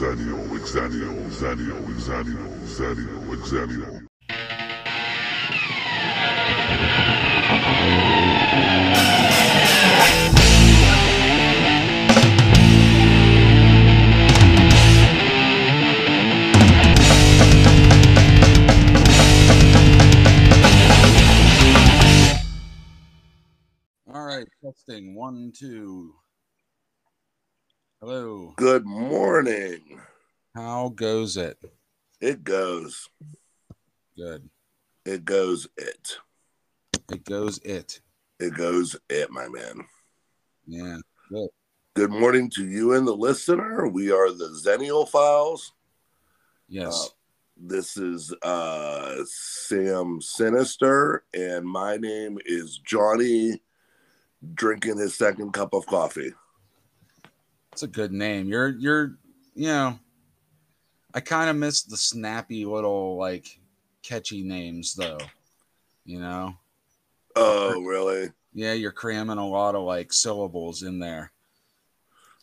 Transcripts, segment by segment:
Exanio, Exanio, Exanio, Exanio, Exanio, Exanio. All right, testing one, two. Hello. Good morning. How goes it? It goes. Good. It goes it. It goes it. It goes it, my man. Yeah. Good. Good morning to you and the listener. We are the Xennial Files. Yes. This is uh Sam Sinister, and my name is Johnny drinking his second cup of coffee. It's a good name. You're you're you know I kind of miss the snappy little like catchy names though. You know? Oh, really? Yeah, you're cramming a lot of like syllables in there.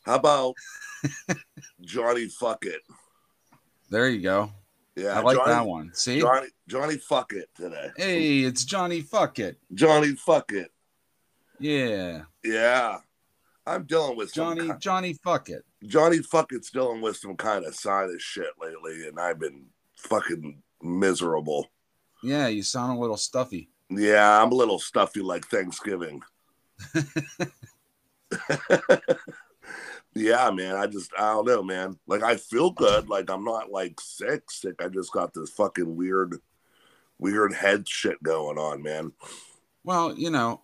How about Johnny Fuck It? There you go. Yeah, I like Johnny, that one. See? Johnny Johnny Fuck It today. Hey, it's Johnny Fuck It. Johnny Fuck It. Yeah. Yeah. I'm dealing with Johnny ki- Johnny Fuck It. Johnny fuck it's dealing with some kind of sinus shit lately, and I've been fucking miserable. Yeah, you sound a little stuffy. Yeah, I'm a little stuffy like Thanksgiving. yeah, man. I just I don't know, man. Like I feel good. Like I'm not like sick, sick. I just got this fucking weird, weird head shit going on, man. Well, you know,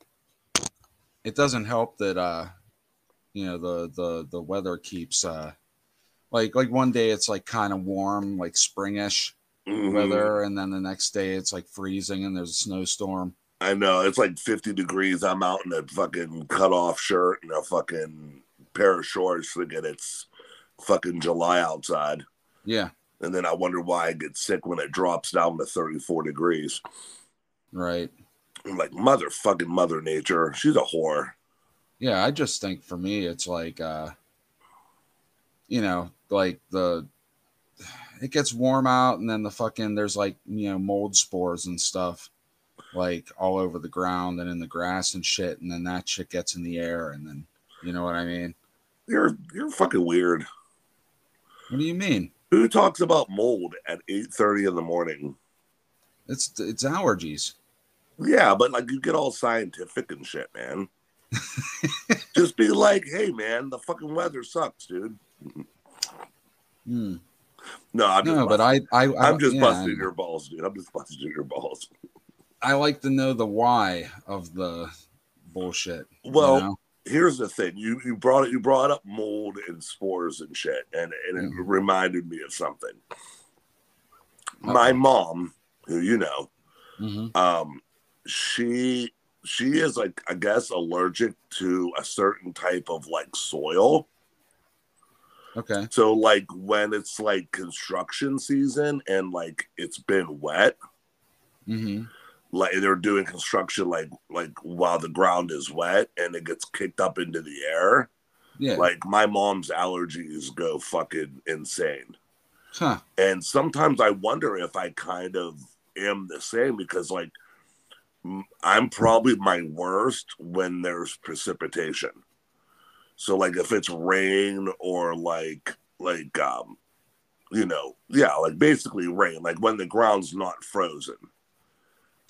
it doesn't help that uh you know the the the weather keeps uh like like one day it's like kind of warm, like springish Mhm. weather, and then the next day it's like freezing and there's a snowstorm. I know it's like 50 degrees. I'm out in a fucking cut off shirt and a fucking pair of shorts thinking it's fucking July outside. Yeah, And then I wonder why I get sick when it drops down to 34 degrees. right. I'm like, motherfucking Mother Nature. She's a whore. Yeah, I just think for me it's like uh you know, like the it gets warm out and then the fucking there's like, you know, mold spores and stuff like all over the ground and in the grass and shit and then that shit gets in the air and then you know what I mean? You're you're fucking weird. What do you mean? Who talks about mold at 8:30 in the morning? It's it's allergies. Yeah, but like you get all scientific and shit, man. Just be like, hey man, the fucking weather sucks, dude. Hmm. No, I'm just No, but I I, I I'm just yeah, busting your balls, dude. I'm just busting your balls. I like to know the why of the bullshit. you Well, know? here's the thing you you brought it you brought up mold and spores and shit and and it Mhm. reminded me of something my mom who you know Mhm. um she she is like i guess allergic to a certain type of like soil okay. so like when it's like construction season and like it's been wet hmm like they're doing construction like like while the ground is wet and it gets kicked up into the air Yeah. Like my mom's allergies go fucking insane. huh. And sometimes I wonder if I kind of am the same because like I'm probably my worst when there's precipitation. So like if it's rain or like like um you know, yeah, like basically rain, like when the ground's not frozen.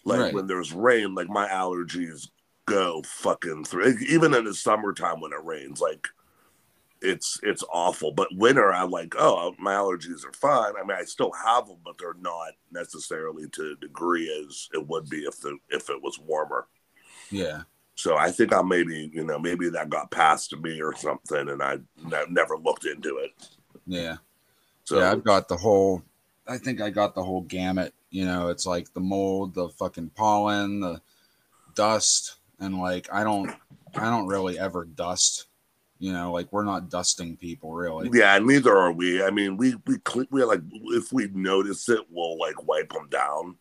Like Right. when there's rain, like my allergies go fucking through. Even in the summertime when it rains, like it's it's awful. But winter, I'm like, oh, my allergies are fine. I mean, I still have them, but they're not necessarily to the degree as it would be if the if it was warmer. Yeah. So I think I maybe you know maybe that got passed to me or something, and I never looked into it. Yeah. So yeah. I've got the whole. I think I got the whole gamut. You know, it's like the mold, the fucking pollen, the dust, and like I don't, I don't really ever dust. You know, like we're not dusting people really. Yeah, neither are we. I mean, we we we like if we notice it, we'll like wipe them down.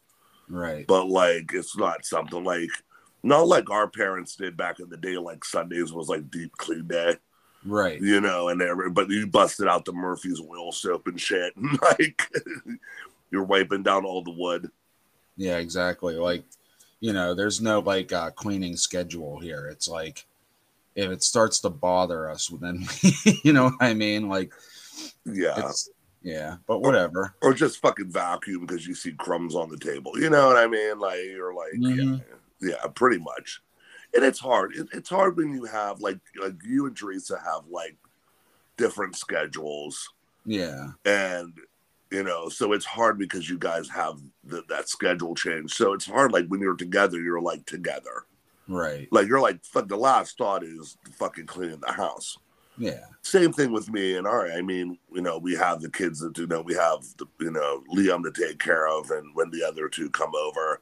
Right. But like, it's not something like not like our parents did back in the day. Like Sundays was like deep clean day. Right. you know, and every, but you busted out the Murphy's Oil Soap and shit, and like you're wiping down all the wood. Yeah, exactly. Like, you know, there's no like uh, cleaning schedule here. It's like if it starts to bother us, then you know what I mean. Like, Yeah, yeah, but whatever. or just fucking vacuum because you see crumbs on the table. You know what I mean? Like you're like, Mhm. yeah, yeah, pretty much. And it's hard. It, it's hard when you have like like you and Teresa have like different schedules, Yeah, and you know, so it's hard because you guys have the, that schedule change. So it's hard. Like when you're together, you're like together. Right. Like you're like fuck. The last thought is fucking cleaning the house. Yeah, same thing with me and Ari. I mean, you know, we have the kids that you know we have the you know Liam to take care of, and when the other two come over,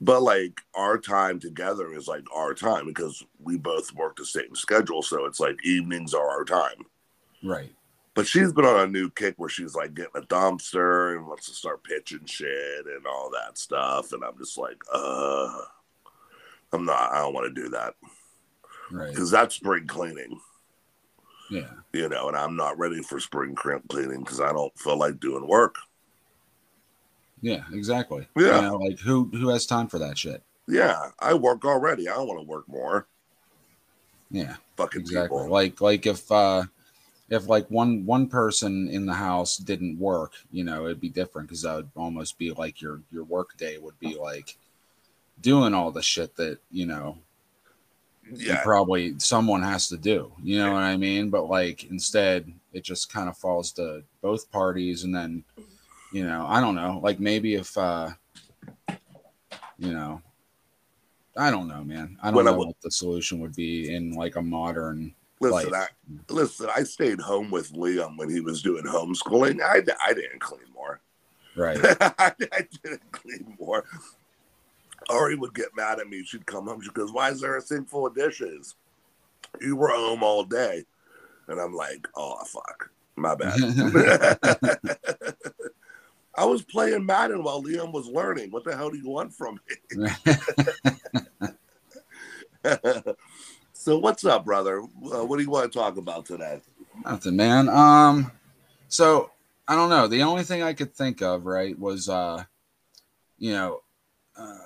but like our time together is like our time because we both work the same schedule, so it's like evenings are our time. right. But she's been on a new kick where she's like getting a dumpster and wants to start pitching shit and all that stuff, and I'm just like, uh, I'm not. I don't want to do that Right. because that's spring cleaning. Yeah. you know, and I'm not ready for spring clean- cleaning because I don't feel like doing work. Yeah, exactly. Yeah. You know, like who who has time for that shit? Yeah, I work already. I don't want to work more. Yeah, Fucking exactly. people. Like like if uh if like one one person in the house didn't work, you know, it'd be different because that would almost be like your your work day would be like doing all the shit that you know you probably someone has to do. You know what I mean? But like instead, it just kind of falls to both parties, and then you know, I don't know. Like maybe if uh you know, I don't know, man. I don't When know w- what the solution would be in like a modern. listen, life. I listen. I stayed home with Liam when he was doing homeschooling. I I didn't clean more. Right. I, I didn't clean more. Ari would get mad at me. She'd come home. She goes, "Why is there a sink full of dishes? You were home all day." And I'm like, "Oh fuck, my bad." I was playing Madden while Liam was learning. What the hell do you want from me? so what's up, brother? Uh, what do you want to talk about today? Nothing, man. Um, so I don't know. The only thing I could think of, right, was uh, you know, uh,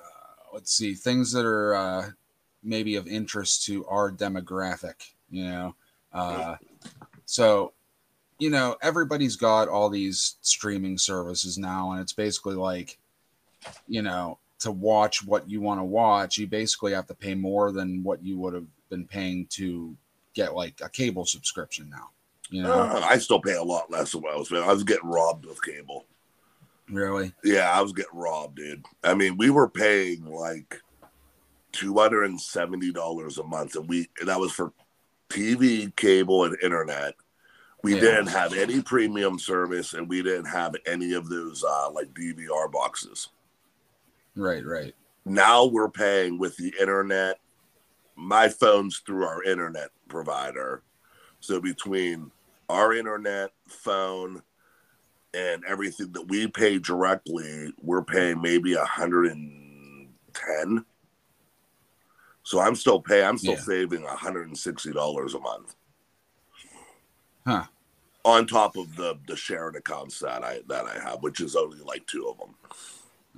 let's see, things that are uh, maybe of interest to our demographic. You know, uh, so you know, everybody's got all these streaming services now, and it's basically like, you know, to watch what you want to watch, you basically have to pay more than what you would have been paying to get like a cable subscription now. You know, Uh, I still pay a lot less than what I was paying. I was getting robbed with cable. Really? Yeah, I was getting robbed, dude. I mean, we were paying like two hundred and seventy dollars a month, and we and that was for TV, cable, and internet. We Yeah. didn't have any premium service, and we didn't have any of those uh, like DVR boxes. Right, right. Now we're paying with the internet. My phone's through our internet provider, so between our internet, phone, and everything that we pay directly, we're paying maybe a hundred and ten. So I'm still paying. I'm still Yeah. saving a hundred and sixty dollars a month Huh. on top of the the shared accounts that I that I have, which is only like two of them.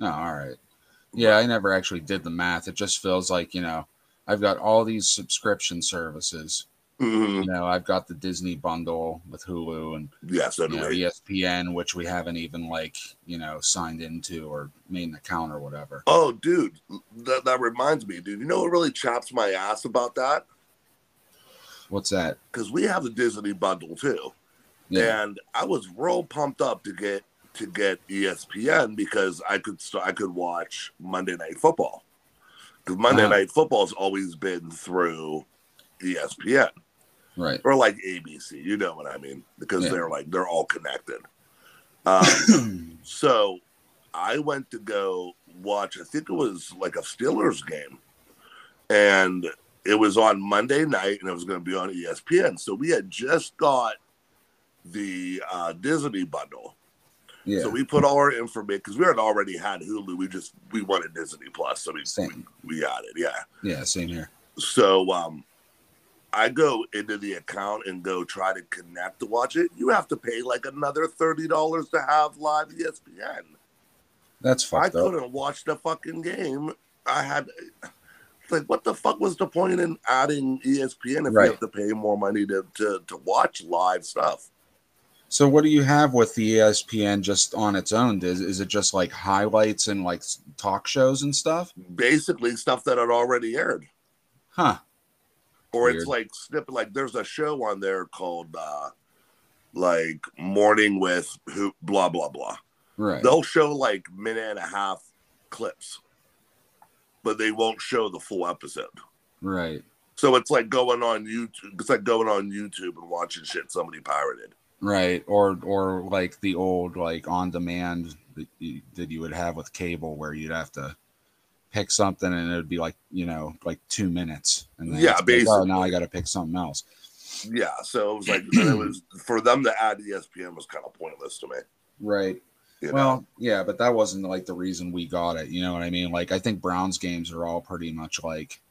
Oh, all right. Yeah, I never actually did the math. It just feels like, you know, I've got all these subscription services. Mhm. You know, I've got the Disney bundle with Hulu and you know. ESPN, which we haven't even like, you know, signed into or made an account or whatever. Oh, dude, that, that reminds me, dude. You know what really chaps my ass about that? What's that? Because we have the Disney bundle too, Yeah. and I was real pumped up to get to get ESPN because I could st- I could watch Monday Night Football because Monday Uh-huh. Night Football's always been through ESPN Right. or like ABC. You know what I mean? Because Yeah. they're like they're all connected. Um, So I went to go watch, I think it was like a Steelers game. And it was on Monday night and it was going to be on ESPN. So we had just got the uh, Disney bundle. Yeah. So we put all our information because we had already had Hulu. We just, we wanted Disney Plus. So we, we, Same. we got it. Yeah. Yeah, same here. So um, I go into the account and go try to connect to watch it, you have to pay like another thirty dollars to have live ESPN. That's I up. I couldn't watch the fucking game. I had like, what the fuck was the point in adding ESPN if Right. you have to pay more money to, to to watch live stuff? So what do you have with the ESPN just on its own? Is is it just like highlights and like talk shows and stuff? Basically, stuff that had already aired. Huh. Or Weird. it's like snippet like there's a show on there called uh like morning with who blah blah blah Right. they'll show like minute and a half clips but they won't show the full episode Right. so it's like going on youtube it's like going on youtube and watching shit somebody pirated Right. Or or like the old like on demand that you, that you would have with cable where you'd have to pick something and it would be like you know like two minutes and then Yeah, it's like, oh, now. I got to pick something else. yeah so it was like it was for them to add espn was kind of pointless to me Right. you know? Well, yeah, but that wasn't like the reason we got it. You know what I mean? Like I think Browns games are all pretty much like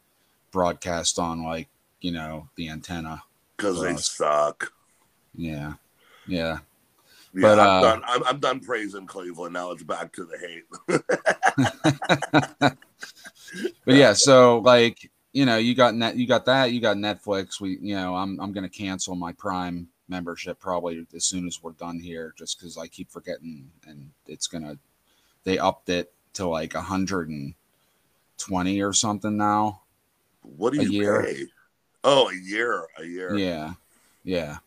broadcast on like you know the antenna. because they suck Yeah. Yeah. yeah, But, I'm, uh, done, I'm, I'm done praising Cleveland. Now it's back to the hate. But yeah, so like you know, you got net, you got that, you got Netflix. We, you know, I'm I'm gonna cancel my Prime membership probably as soon as we're done here, just because I keep forgetting, and it's gonna they upped it to like a hundred and twenty or something now. What do you year. pay? Oh, a year, a year. Yeah, yeah.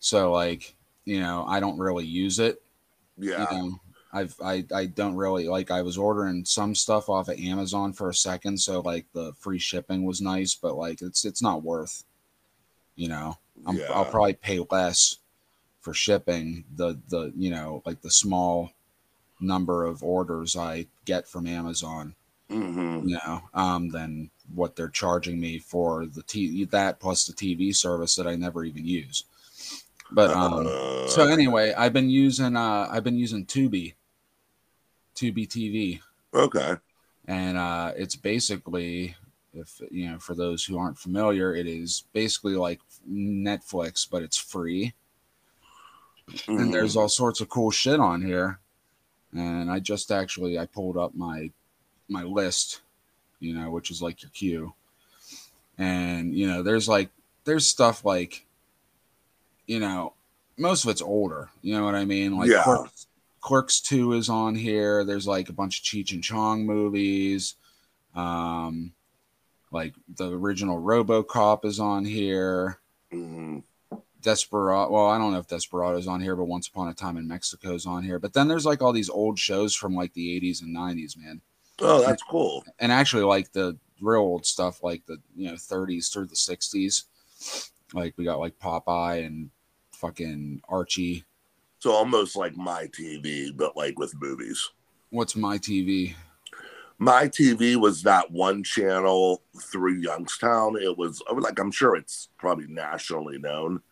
So like you know, I don't really use it. Yeah. You know, I've I I don't really like. I was ordering some stuff off of Amazon for a second, so like the free shipping was nice, but like it's it's not worth. You know, I'm, yeah. I'll probably pay less for shipping the the you know like the small number of orders I get from Amazon Mhm. you know, um, than what they're charging me for the T that plus the TV service that I never even use. But um, Uh, so anyway, I've been using uh, I've been using Tubi, Tubi TV, okay. and uh, it's basically if you know for those who aren't familiar, it is basically like Netflix, but it's free Mhm. and there's all sorts of cool shit on here and i just actually i pulled up my my list you know which is like your queue and you know there's like there's stuff like you know most of it's older you know what i mean like Yeah. Clerks 2 is on here there's like a bunch of cheech and chong movies um like the original robocop is on here Mhm. Desperado. Well, I don't know if Desperado's on here, but Once Upon a Time in Mexico's on here. But then there's like all these old shows from like the 80s and 90s, man. Oh, that's cool. And actually, like the real old stuff, like the you know 30s through the 60s. Like we got like Popeye and fucking Archie. So almost like my TV, but like with movies. What's my TV? My TV was that one channel through Youngstown. It was like I'm sure it's probably nationally known,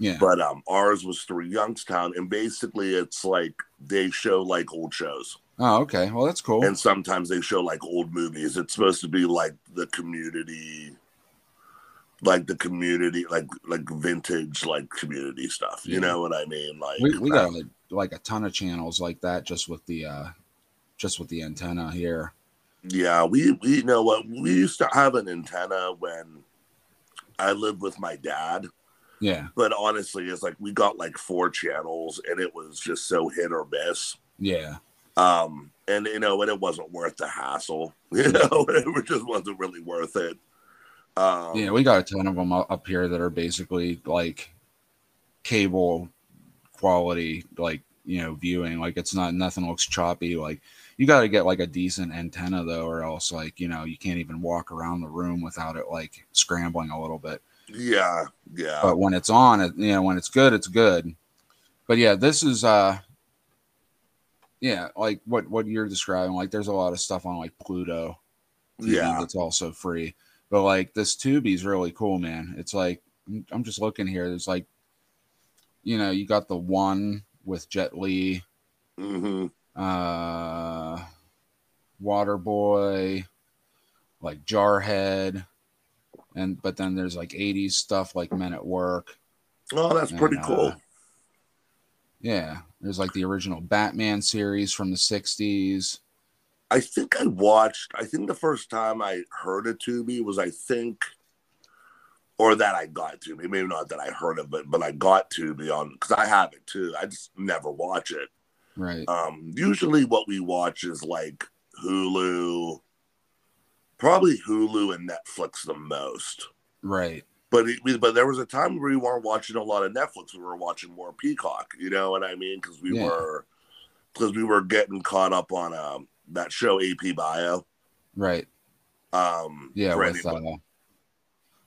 Yeah. but um ours was through Youngstown, and basically it's like they show like old shows. Oh, okay. Well, that's cool. and sometimes they show like old movies. It's supposed to be like the community, like the community, like like vintage, like community stuff. You Yeah. know what I mean? Like we we got like, like a ton of channels like that just with the uh just with the antenna here. yeah, we we you know what we used to have an antenna when I lived with my dad. Yeah. But honestly, it's like we got like four channels, and it was just so hit or miss. Yeah. Um, and you know, and it wasn't worth the hassle. You know, it just wasn't really worth it. Um, Yeah, we got a ton of them up here that are basically like cable quality, like you know, viewing. Like it's not nothing looks choppy. Like you got to get like a decent antenna though, or else like you know you can't even walk around the room without it like scrambling a little bit. yeah, yeah. But when it's on, it you know when it's good, it's good. But yeah, this is uh, yeah, like what what you're describing. Like there's a lot of stuff on like Pluto. Yeah. that's also free. But like this Tubi's really cool, man. It's like I'm- just looking here. There's like, you know, you got the one with Jet Li, hmm uh, Waterboy, like Jarhead, and but then there's like 80s stuff like Men at Work. Oh, that's pretty cool. uh, Yeah, there's like the original Batman series from the 60s. I think I watched. I think the first time I heard of Tubi was I think, or that I got Tubi. Maybe not that I heard of it, but I got Tubi on because I have it too. I just never watch it. Right. Um, usually, what we watch is like Hulu, probably Hulu and Netflix the most. Right. But it, but there was a time where we weren't watching a lot of Netflix. We were watching more Peacock. You know what I mean? Because we Yeah. were because we were getting caught up on um, that show AP Bio. Right. Um, Yeah, with uh,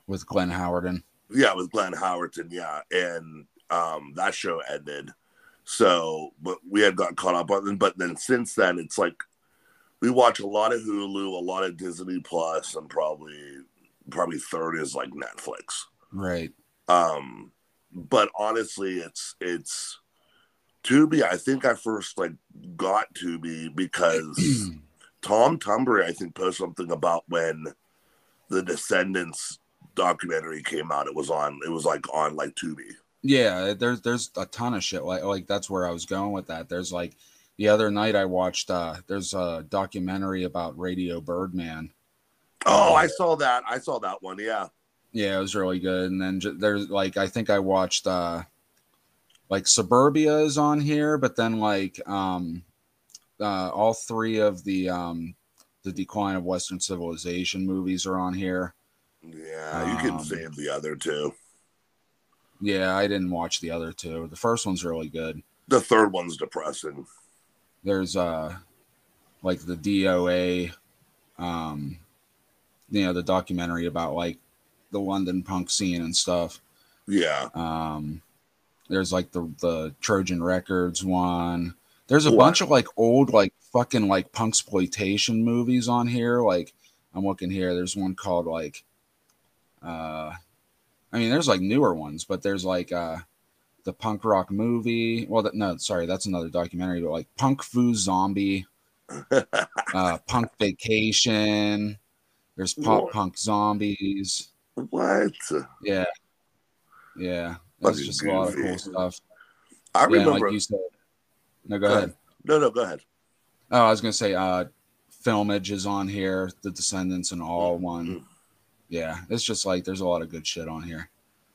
with Glenn Howerton. yeah, with Glenn Howerton, yeah, and um, that show ended. So, but we had gotten caught up on it. But then since then, it's like we watch a lot of Hulu, a lot of Disney Plus, and probably probably third is like Netflix. Right. Um, but honestly, it's it's Tubi. I think I first like got Tubi because Tom Tumbry, I think, posted something about when the Descendents documentary came out. It was on. It was like on like Tubi. Yeah, there's there's a ton of shit like like that's where I was going with that. There's like the other night I watched uh there's a documentary about Radio Birdman. Oh, I saw that. I saw that one. Yeah. Yeah, it was really good. And then ju- there's like I think I watched uh like Suburbia is on here, but then like um uh all three of the um the decline of Western civilization movies are on here. Yeah, you can Um, save the other two. Yeah, I didn't watch the other two. The first one's really good. The third one's depressing. there's uh like the DOA um you know the documentary about like the London punk scene and stuff. Yeah. Um there's like the the Trojan Records one. There's a bunch of like old like fucking like punk exploitation movies on here. Like I'm looking here. There's one called like uh I mean there's like newer ones, but there's like uh the punk rock movie. Well, that, no, sorry, that's another documentary. But like Punk Fu Zombie, uh, Punk Vacation. There's Pop What? Punk Zombies. what? Yeah, yeah. Fucking just a lot of cool stuff. I yeah, remember. like you said. No, go Go ahead. ahead. no, no, go ahead. Oh, I was gonna say, uh, Filmage is on here. The Descendents and all one. Mhm. Yeah, it's just like there's a lot of good shit on here.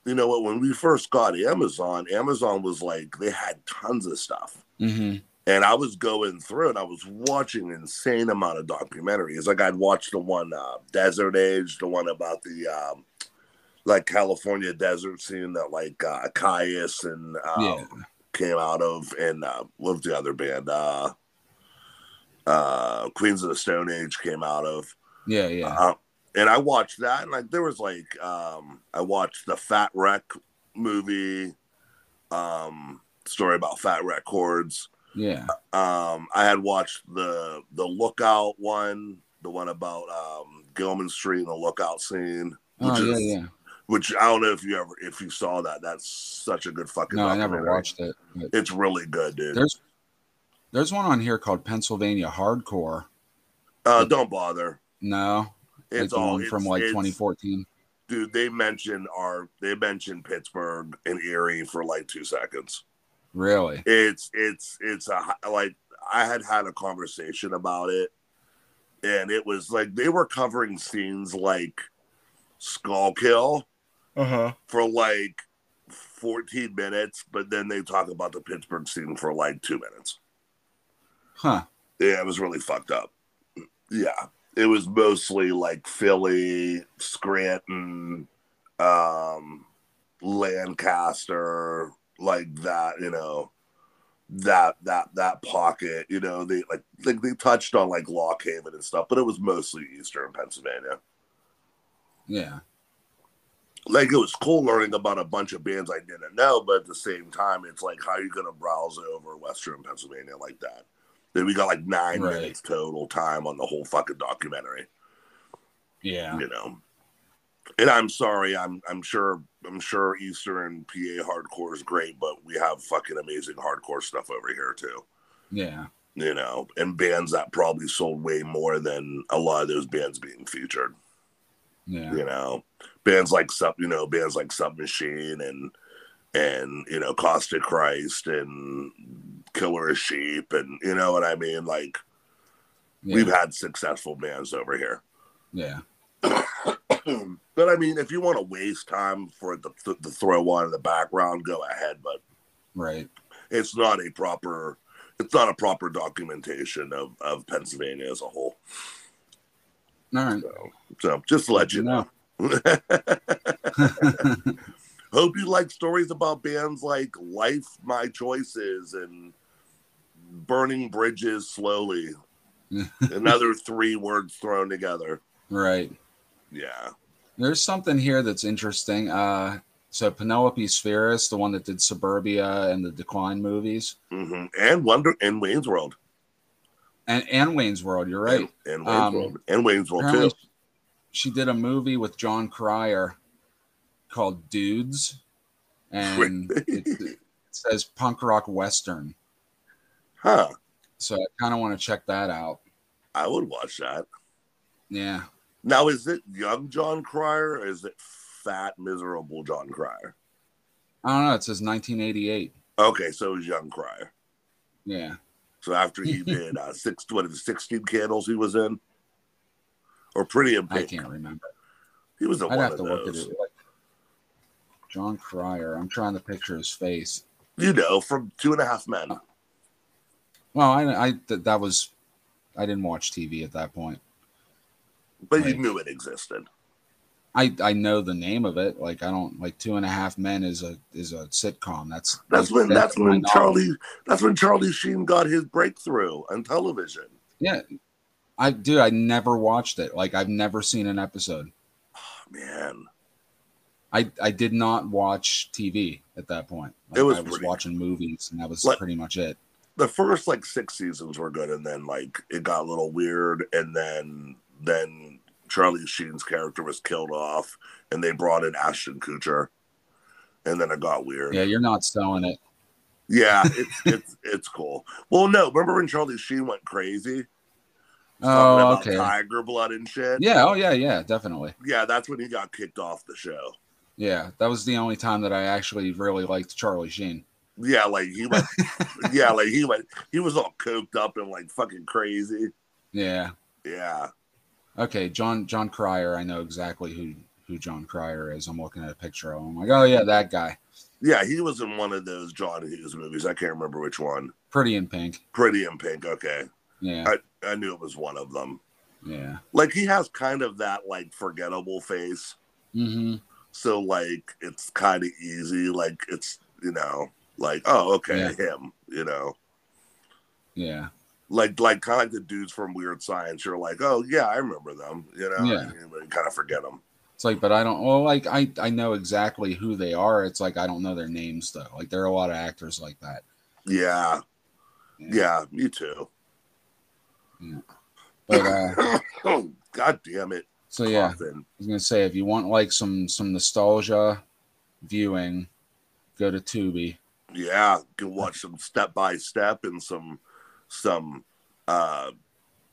You know what? When we first got Amazon, Amazon was like they had tons of stuff. Mm-hmm. and I was going through and I was watching an insane amount of documentaries. Like I'd watched the one uh, Desert Age, the one about the um, like California desert scene that like uh, Kyuss and um, Yeah. came out of, and uh, what was the other band? Uh, uh, Queens of the Stone Age came out of. Yeah, yeah. Uh, and I watched that, and like there was like um, I watched the Fat Wreck movie, um, story about Fat Wreck Chords. yeah. Um, I had watched the the Lookout one, the one about um, Gilman Street and the Lookout scene, which Oh, yeah, is yeah. Which I don't know if you ever if you saw that. That's such a good fucking. No, I never watched it. It's really good, dude. there's there's one on here called Pennsylvania Hardcore. Uh, don't bother. No, It's all from like 2014. Dude, they mentioned our they mentioned Pittsburgh and Erie for like two seconds. Really? it's it's it's a like I had had a conversation about it, and it was like they were covering scenes like Schuylkill Uh huh. for like 14 minutes, but then they talk about the Pittsburgh scene for like two minutes. Huh. Yeah, it was really fucked up. Yeah, it was mostly like Philly, Scranton, um, Lancaster, like that. You know, that that that pocket. You know, they like like they touched on like Lock Haven and stuff, but it was mostly Eastern Pennsylvania. Yeah. Like it was cool learning about a bunch of bands I didn't know, but at the same time, it's like how are you gonna browse over Western Pennsylvania like that? Then we got like nine Right. minutes total time on the whole fucking documentary. Yeah. you know. And I'm sorry, I'm I'm sure I'm sure Eastern PA hardcore is great, but we have fucking amazing hardcore stuff over here too. Yeah. You know, and bands that probably sold way more than a lot of those bands being featured. Yeah. You know, bands like sub, you know, bands like Submachine and and you know, Caustic Christ and Killer of Sheep, and you know what I mean. Like Yeah. we've had successful bands over here. yeah. but I mean, if you want to waste time for the, the, the throw on in the background, go ahead. But Right. it's not a proper it's not a proper documentation of, of Pennsylvania as a whole. All right. So, so just to let you know. Hope you like stories about bands like Life My Choices and Burning Bridges Slowly. Another three words thrown together. right. Yeah. There's something here that's interesting. Uh, so Penelope Spheeris, the one that did Suburbia and the Decline movies, hmm And Wonder and Wayne's World. And and Wayne's World. You're right. And, and Wayne's Um, World. And Wayne's World too. she did a movie with Jon Cryer called Dudes, and it, it says punk rock western. Huh. So I kind of want to check that out. I would watch that. Yeah. Now, is it young Jon Cryer or is it fat, miserable Jon Cryer? I don't know. It says 1988. Okay, so it was young Cryer. Yeah. So after he did uh, six, what it, 16 candles he was in? Or Pretty in I can't remember. He was in I'd one have of to look at those. it. Jon Cryer. I'm trying to picture his face. You know, from Two and a Half Men. Well, I, I th- that was, I didn't watch TV at that point. But you knew it existed. I I know the name of it. Like I don't like Two and a Half Men is a is a sitcom. That's That's like, when that's my when knowledge. Charlie that's when Charlie Sheen got his breakthrough on television. Yeah, I do. I never watched it. Like I've never seen an episode. Oh, man. I I did not watch TV at that point. Like, It was I was pretty- watching movies, and that was Like- pretty much it. The first like six seasons were good and then like it got a little weird and then then Charlie Sheen's character was killed off and they brought in Ashton Kutcher. And then it got weird. Yeah, you're not selling it. Yeah, it's it's it's cool. Well, no, remember when Charlie Sheen went crazy? Oh, okay. Tiger blood and shit. Yeah. Oh, yeah. Yeah. Definitely. Yeah, that's when he got kicked off the show. Yeah, that was the only time that I actually really liked Charlie Sheen. Yeah, like he went. yeah, like he went. He was all coked up and like fucking crazy. Yeah. Yeah, Okay, John Jon Cryer. I know exactly who who Jon Cryer is. I'm looking at a picture of him. I'm like, oh yeah, that guy. yeah, he was in one of those John Hughes movies. I can't remember which one. Pretty in pink. Pretty in Pink. Okay, Yeah. I I knew it was one of them. Yeah. Like he has kind of that like forgettable face. Mm-hmm. So like it's kind of easy. Like it's you know like oh okay Yeah. him you know Yeah. Like like kind of like the dudes from Weird Science. You're like oh yeah I remember them you know Yeah. you kind of forget them. It's like, but I don't. Well, like I I know exactly who they are. It's like I don't know their names though. Like there are a lot of actors like that. Yeah yeah me too. But uh, oh god damn it! so yeah, I was gonna say if you want like some some nostalgia viewing, go to Tubi. Yeah, can watch some step by step and some some uh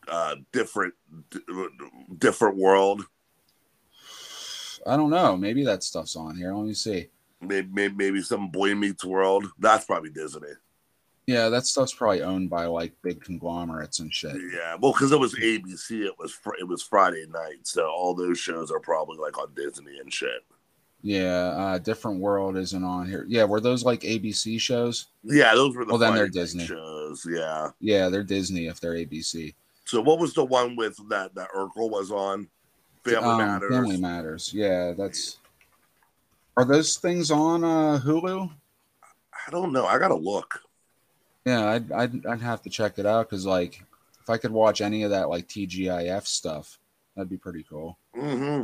uh different d- different world. I don't know. Maybe that stuff's on here. Let me see. Maybe, maybe maybe some Boy Meets World. That's probably Disney. Yeah, that stuff's probably owned by like big conglomerates and shit. Yeah, well, because it was ABC, it was fr- it was Friday night, so all those shows are probably like on Disney and shit. Yeah, uh, different world isn't on here. Yeah, were those like ABC shows? Yeah, those were the Well, then they're Disney. shows. Yeah. Yeah, they're Disney if they're ABC. So what was the one with that that Urkel was on? Family Um, Matters. Family Matters. Yeah, that's. Are those things on uh, Hulu? I don't know. I gotta look. Yeah, I'd, I'd I'd have to check it out because like if I could watch any of that like TGIF stuff, that'd be pretty cool. Mm-hmm.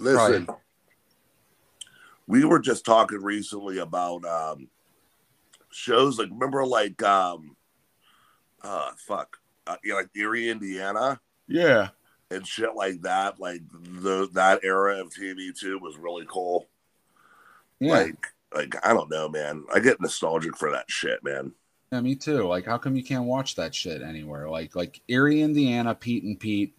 Listen, we were just talking recently about um shows like remember like um uh fuck uh, yeah, like Erie, Indiana Yeah. and shit like that. Like the that era of TV too was really cool. Yeah. Like like I don't know, man. I get nostalgic for that shit, man. yeah, me too. Like, how come you can't watch that shit anywhere? Like, like Erie, Indiana, Pete and Pete.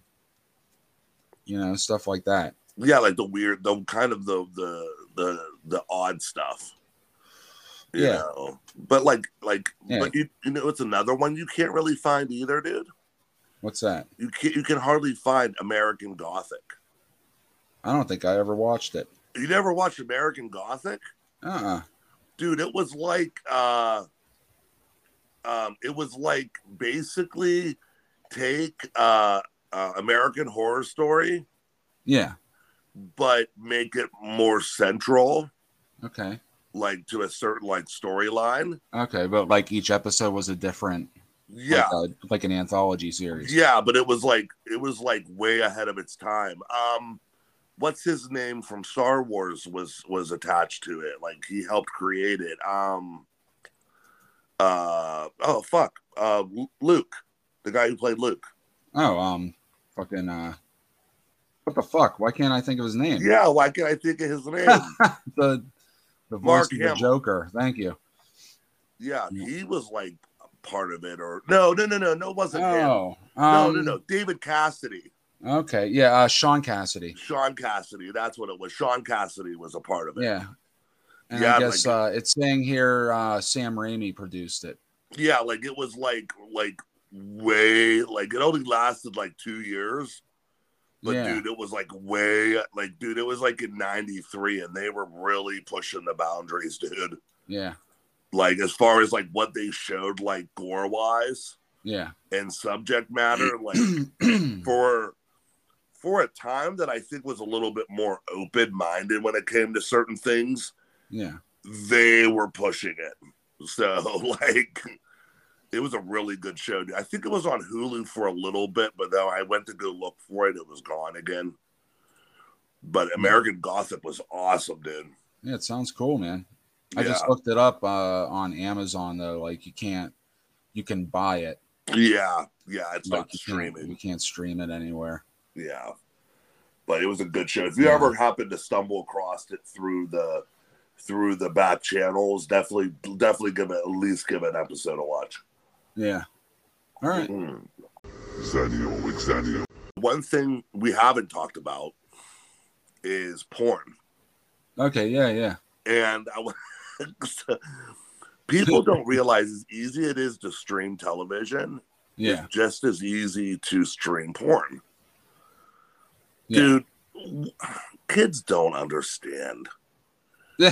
you know, stuff like that. Yeah, like the weird, the kind of the the the the odd stuff. Yeah. know? But like like Yeah. but you you know it's another one you can't really find either, dude. What's that? You can you can hardly find American Gothic. I don't think I ever watched it. You never watched American Gothic? Uh uh Dude, it was like uh um it was like basically take uh, uh American horror story Yeah. But make it more central Okay. like to a certain like storyline. Okay. But like each episode was a different, Yeah. like, a- like an anthology series. Yeah, but it was like it was like way ahead of its time. Um what's his name from Star Wars was was attached to it. Like he helped create it. Um uh oh fuck. Uh Luke, the guy who played Luke. Oh, um, fucking, uh, what the fuck? Why can't I think of his name? Yeah, why can't I think of his name? the the voice Mark of the Joker. Thank you. yeah, he was like part of it or no, no, no, no, no, it wasn't him. Oh, No, um, no, no. David Cassidy. Okay, yeah, uh, Shaun Cassidy. Shaun Cassidy. That's what it was. Shaun Cassidy was a part of it. Yeah, and Yeah, I guess like- uh, it's saying here uh, Sam Raimi produced it. Yeah, like it was like like way like it only lasted like two years. But yeah, dude, it was like way like dude, it was like in '93, and they were really pushing the boundaries, dude. yeah, Like as far as like what they showed, like gore wise yeah, and subject matter, like for for a time that I think was a little bit more open minded when it came to certain things, yeah. they were pushing it. So like it was a really good show. I think it was on Hulu for a little bit, but though I went to go look for it, it was gone again. But American Gothic was awesome, dude. Yeah, it sounds cool, man. I just looked it up uh, on Amazon though. Like you can't, you can buy it. Yeah, yeah, it's not streaming. You can't stream it anywhere. Yeah. But it was a good show. If you Yeah. ever happen to stumble across it through the through the back channels, definitely definitely give it at least give it an episode a watch. Yeah. All right. Mm. Xennial, Xennial. One thing we haven't talked about is porn. Okay. Yeah. Yeah. And I, people don't realize as easy it is to stream television. Yeah. It's just as easy to stream porn. Yeah. Dude, w- kids don't understand.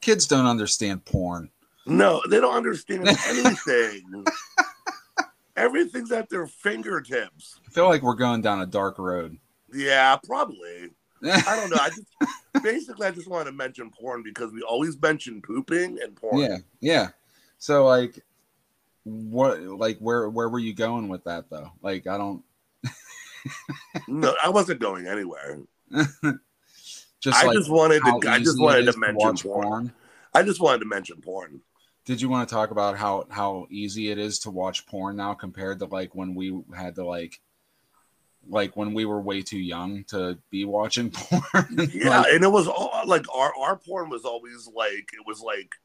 Kids don't understand porn. No, they don't understand anything. Everything's at their fingertips. I feel like we're going down a dark road. Yeah, probably. I don't know. I just basically I just want to mention porn because we always mention pooping and porn. yeah. Yeah. So like, what? Like, where? Where were you going with that though? Like, I don't. No, I wasn't going anywhere. Just I like just wanted to. I just wanted to mention watch porn. I just wanted to mention porn. Did you want to talk about how how easy it is to watch porn now compared to like when we had to like like when we were way too young to be watching porn? Yeah, Like, and it was all like our our porn was always like it was like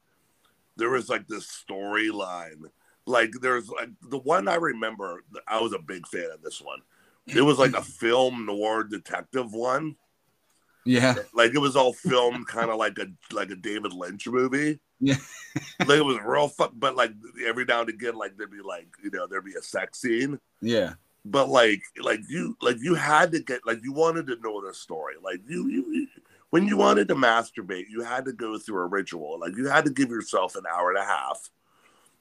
there was like this storyline. Like there's like the one I remember. I was a big fan of this one. It was like a film noir detective one. yeah. Like it was all filmed kind of like a like a David Lynch movie. Yeah. like it was real but like every now and again, like there'd be like you know there'd be a sex scene. Yeah. But like like you like you had to get like you wanted to know the story. Like you you you- when you wanted to masturbate, you had to go through a ritual. Like you had to give yourself an hour and a half.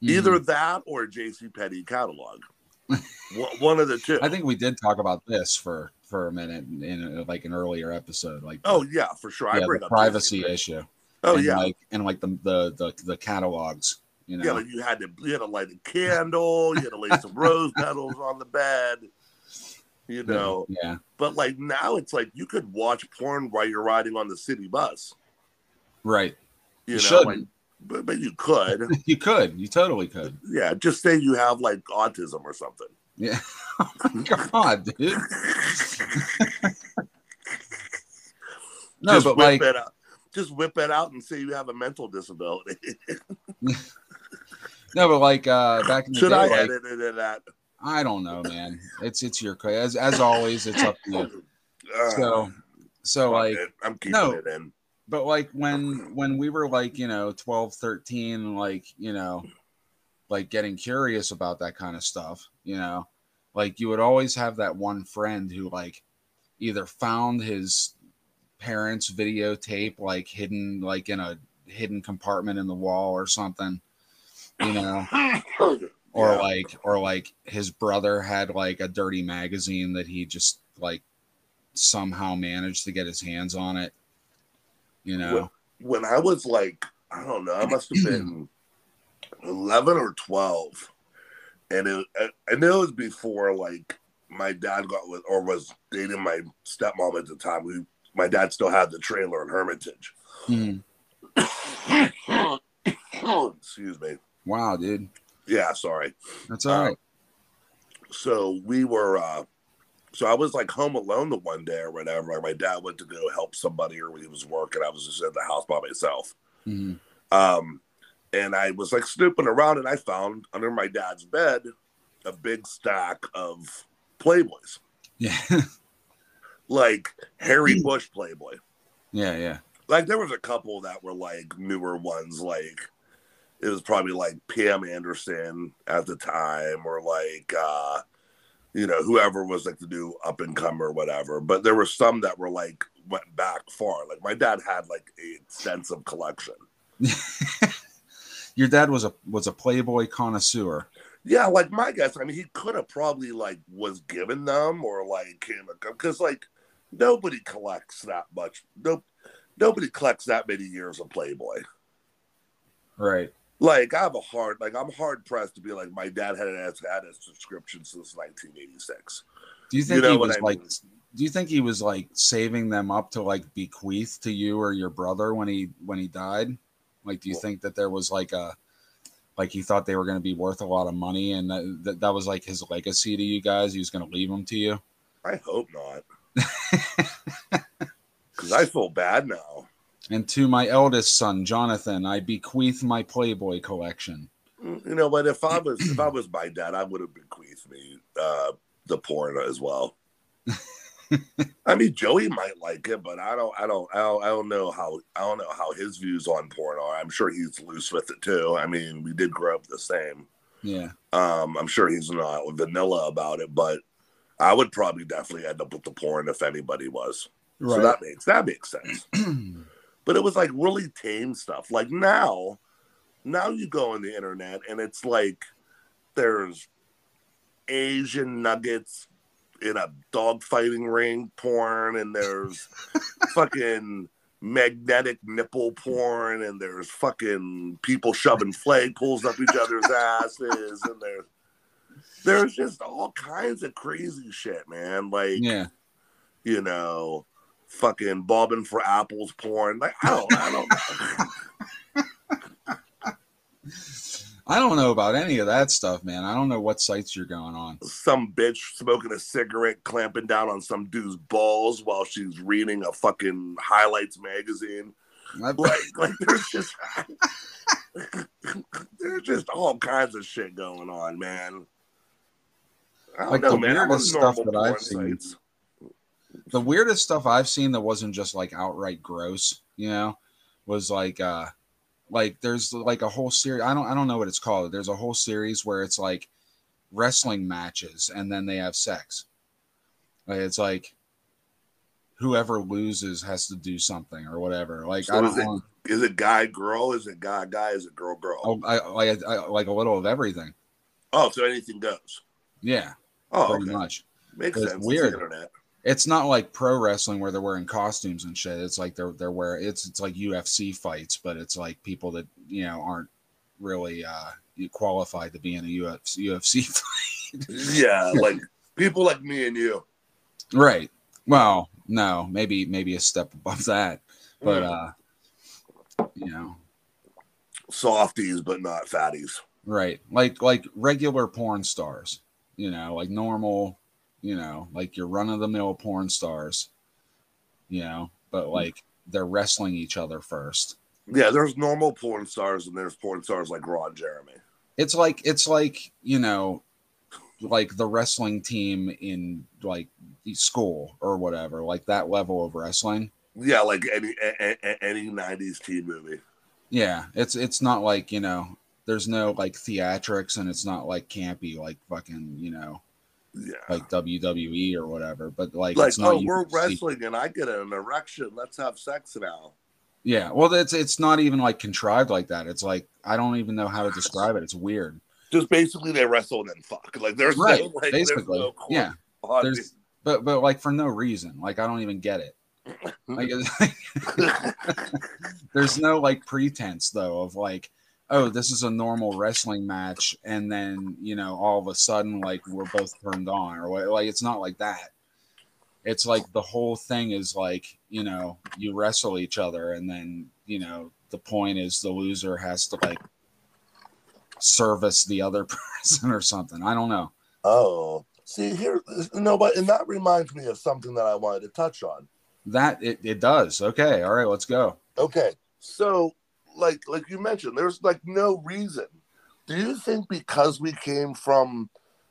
Mhm. Either that or a JC Penney catalog. one, of the two. I think we did talk about this for for a minute in uh like an earlier episode like Oh yeah, for sure. I yeah, bring the up privacy issue. Oh and yeah. like and like the the the, the catalogs, you know. Yeah, like you had to you had to light a candle, you had to lay some rose petals on the bed, you know. yeah. But like now it's like you could watch porn while you're riding on the city bus. Right. You, You know, like but, but you could. You could. You totally could. yeah, just say you have like autism or something. Yeah. Oh my god, dude. No, just but like it out. Just whip it out and say you have a mental disability. no, but like uh back in the Should day, I like, edit into that? I don't know, man. It's it's your as as always. It's up to you. Uh, So so like it. I'm keeping no. it in. but like when when we were like you know 12 13 like you know like getting curious about that kind of stuff you know like you would always have that one friend who like either found his parents videotape like hidden like in a hidden compartment in the wall or something you know or Yeah. like or like his brother had like a dirty magazine that he just like somehow managed to get his hands on it you know when I was like, I don't know, I must have been 11 or 12. And it, know it was before like my dad got with or was dating my stepmom at the time. We, my dad still had the trailer in Hermitage. Mhm. Excuse me. wow dude Yeah, sorry. that's all Uh, right So we were, uh, so I was like home alone the one day or whatever. Like my dad went to go help somebody or he was working. I was just in the house by myself. Mhm. Um, and I was like snooping around and I found under my dad's bed a big stack of Playboys, yeah like Harry Bush Playboy. yeah yeah Like there was a couple that were like newer ones, like it was probably like Pam Anderson at the time, or like uh, you know, whoever was like the new up and comer or whatever. But there were some that were like went back far. Like my dad had like a extensive collection. your dad was a was a playboy connoisseur Yeah, like my guess. I mean, he could have probably like was given them or like came because like nobody collects that much. No, nobody collects that many years of Playboy. right Like I have a hard, like I'm hard pressed to be like my dad had has had a subscription since 1986. do you think know he was I like mean. do you think he was like saving them up to like bequeath to you or your brother when he when he died like do you Well- think that there was like a like he thought they were going to be worth a lot of money and that, that, that was like his legacy to you guys he was going to leave them to you I hope not, because I feel bad now. and to my eldest son jonathan i bequeath my playboy collection Mm, You know, but if I was if I was my dad, I would have bequeathed me uh, the porn as well. I mean, Joey might like it, but I don't, I don't, I don't, I don't know how, I don't know how his views on porn are. I'm sure he's loose with it too. I mean, we did grow up the same. yeah Um, I'm sure he's not vanilla about it, but I would probably definitely end up with the porn if anybody was. So that makes that makes sense. but it was like really tame stuff. Like now, now you go on the internet and it's like there's Asian nuggets in a dog fighting ring porn, and there's fucking magnetic nipple porn, and there's fucking people shoving flagpoles up each other's asses, and there's there's just all kinds of crazy shit, man. Like yeah you know, fucking bobbing for apples porn. Like I don't, I don't. i don't know about any of that stuff man i don't know what sites you're going on some bitch smoking a cigarette, clamping down on some dude's balls while she's reading a fucking highlights magazine. Like, like there's just there's just all kinds of shit going on, man. I Like know, the man. Weirdest stuff that I've seen. sites. the weirdest stuff I've seen that wasn't just like outright gross, you know, was like uh like there's like a whole series I don't I don't know what it's called. There's a whole series where it's like wrestling matches and then they have sex. Like it's like whoever loses has to do something or whatever. Like So I is don't it- want Is it guy girl? Is it guy guy? Is it girl girl? oh, I, like I, like a little of everything. Oh, so anything goes. Yeah, Oh, pretty okay. much. Makes sense. It's weird. It's not like pro wrestling where they're wearing costumes and shit. It's like they're they're wearing it's it's like UFC fights, but it's like people that you know aren't really uh qualified to be in a UFC UFC fight. Yeah, like people like me and you. right. Well, no, maybe maybe a step above that, but Mm. uh you know, softies, but not fatties. right. Like like regular porn stars, you know, like normal, you know, like your run of the mill porn stars, you know, but like they're wrestling each other first. Yeah, there's normal porn stars and there's porn stars like Ron Jeremy. it's like it's like you know like the wrestling team in like the school or whatever, like that level of wrestling. Yeah, like any a, a, any '90s teen movie. Yeah, it's it's not like you know, there's no like theatrics, and it's not like campy like fucking you know, Yeah. like WWE or whatever. But like, Like, it's not oh, we're wrestling and I get an erection. Let's have sex now. Yeah, well, it's it's not even like contrived like that. It's like I don't even know how to describe it. It's weird. Just basically they wrestle and then fuck. Like there's Right, no like basically, there's no yeah. There's but but like for no reason. Like I don't even get it. Like there's no like pretense though of like oh this is a normal wrestling match and then you know all of a sudden like we're both turned on or what like it's not like that. It's like the whole thing is like you know you wrestle each other and then you know the point is the loser has to like service the other person or something. I don't know. Oh, see here, no, but and that reminds me of something that I wanted to touch on. that it, it does. Okay all right let's go. Okay, so like like you mentioned, there's like no reason. Do you think because we came from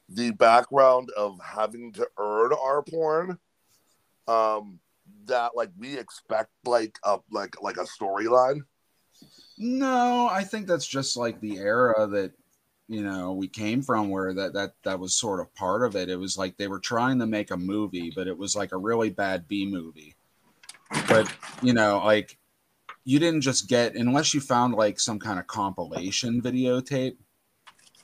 the background of having to earn our porn, um, that like we expect like a like like a storyline? No, I think that's just like the era that you know we came from where that that that was sort of part of it. It was like they were trying to make a movie, but it was like a really bad B movie. But you know, like you didn't just get unless you found like some kind of compilation videotape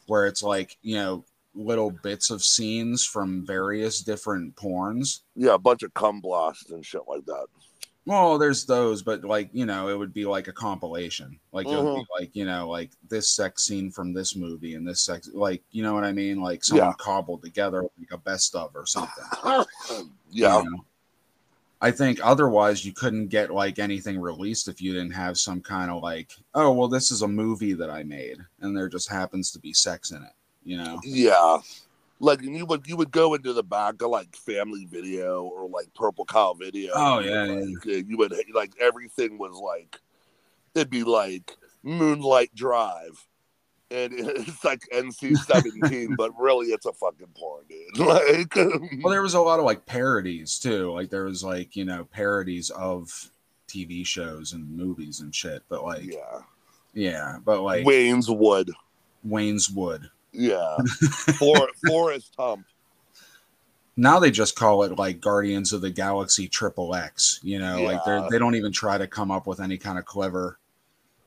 where it's like, you know, little bits of scenes from various different porns. Yeah, a bunch of cum blasts and shit like that. Well, there's those, but like you know, it would be like a compilation. Like it would be mm-hmm. like you know, like this sex scene from this movie and this sex, like you know what I mean, like someone Yeah. cobbled together like a best of or something. yeah, you know? I think otherwise you couldn't get like anything released if you didn't have some kind of like, oh well, this is a movie that I made, and there just happens to be sex in it. You know? yeah. Like you would you would go into the back of like Family Video or like Purple Cow Video. Oh, yeah, like, uh, You would like everything was like it'd be like Moonlight Drive, and it's like NC seventeen, but really it's a fucking porn, dude. Like, Well, there was a lot of like parodies too. Like there was like you know parodies of TV shows and movies and shit. But like yeah, Yeah, but like Wayne's Wood, Wayne's Wood. yeah, For, Forest Hump, Now they just call it like Guardians of the Galaxy Triple X. You know, like they they don't even try to come up with any kind of clever,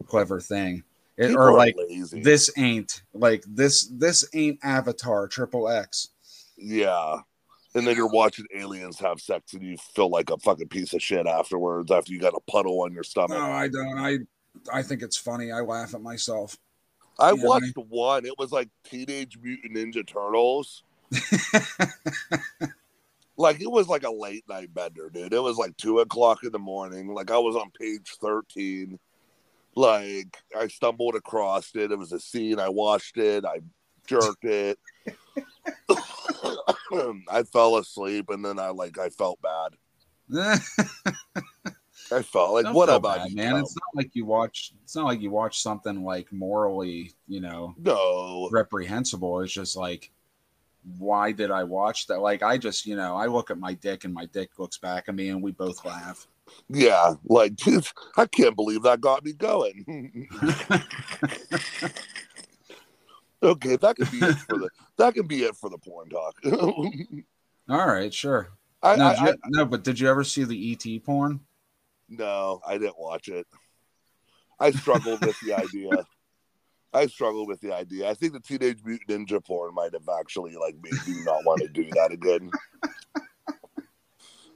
clever thing. People or like lazy. this ain't like this this ain't Avatar Triple X. Yeah. And then you're watching aliens have sex and you feel like a fucking piece of shit afterwards after you got a puddle on your stomach. No. I don't. I I think it's funny. I laugh at myself. I yeah, watched one. It was like Teenage Mutant Ninja Turtles. Like it was like a late night bender, dude. It was like two o'clock in the morning. Like I was on page 13. Like I stumbled across it. It was a scene. I watched it. I jerked it. I fell asleep and then I like I felt bad. I felt like Don't what about bad, you, man? Tom? It's not like you watch. It's not like you watch something like morally, you know, No. reprehensible. It's just like, why did I watch that? Like, I just, you know, I look at my dick and my dick looks back at me, and we both laugh. Yeah, like dude, I can't believe that got me going. okay, that could be it for the that can be it for the porn talk. All right, sure. I, No, I, you- I- no, but did you ever see the ET porn? no, I didn't watch it. I struggled with the idea. I struggled with the idea. I think the Teenage Mutant Ninja porn might have actually like made me not want to do that again.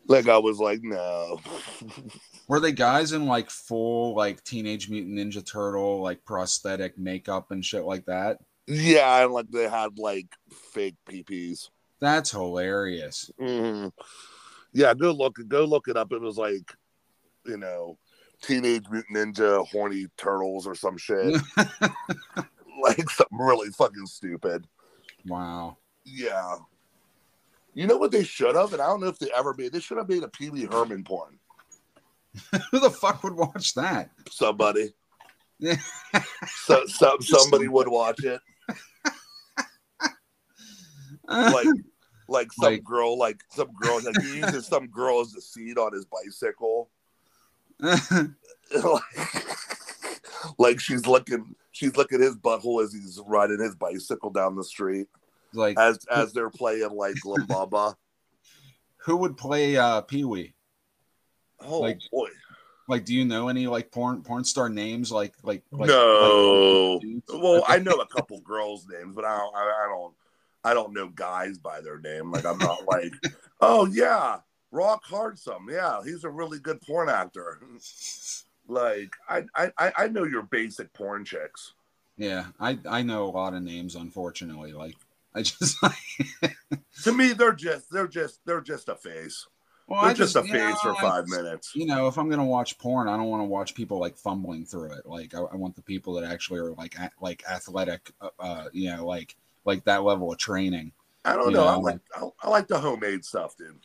Like I was like, no. Were they guys in like full like Teenage Mutant Ninja Turtle like prosthetic makeup and shit like that? yeah, and like they had like fake PPs. That's hilarious. hmm Yeah, go look go look it up. It was like, you know, Teenage Mutant Ninja horny turtles or some shit. like something really fucking stupid. Wow. Yeah. You know what they should have, and I don't know if they ever made. They should have made a Pee Wee Herman porn. Who the fuck would watch that? Somebody, so, so somebody would watch it. like like some Like- girl, like some girl, like he uses some girl as a seat on his bicycle. like, like she's looking, she's looking at his butthole as he's riding his bicycle down the street like as as they're playing like Lambada. who would play uh Pee Wee? Oh Like- boy, Like, do you know any like porn porn star names? Like, like, like no. like well, I know a couple girls' names, but I don't, I, don't, I don't know guys by their name. Like I'm not like, oh yeah, Rock Hardsome. Yeah, he's a really good porn actor. Like I, I, I- I know your basic porn chicks. yeah, I I know a lot of names. Unfortunately, like I just To me, they're just, they're just, they're just a face. well, They're I just, a you face know, for five just- minutes. You know, if I'm gonna watch porn, I don't want to watch people like fumbling through it. Like, I, I want the people that actually are like a, like athletic. Uh, uh, you know, like like that level of training. I don't you know. I know, like, I, I like the homemade stuff, dude.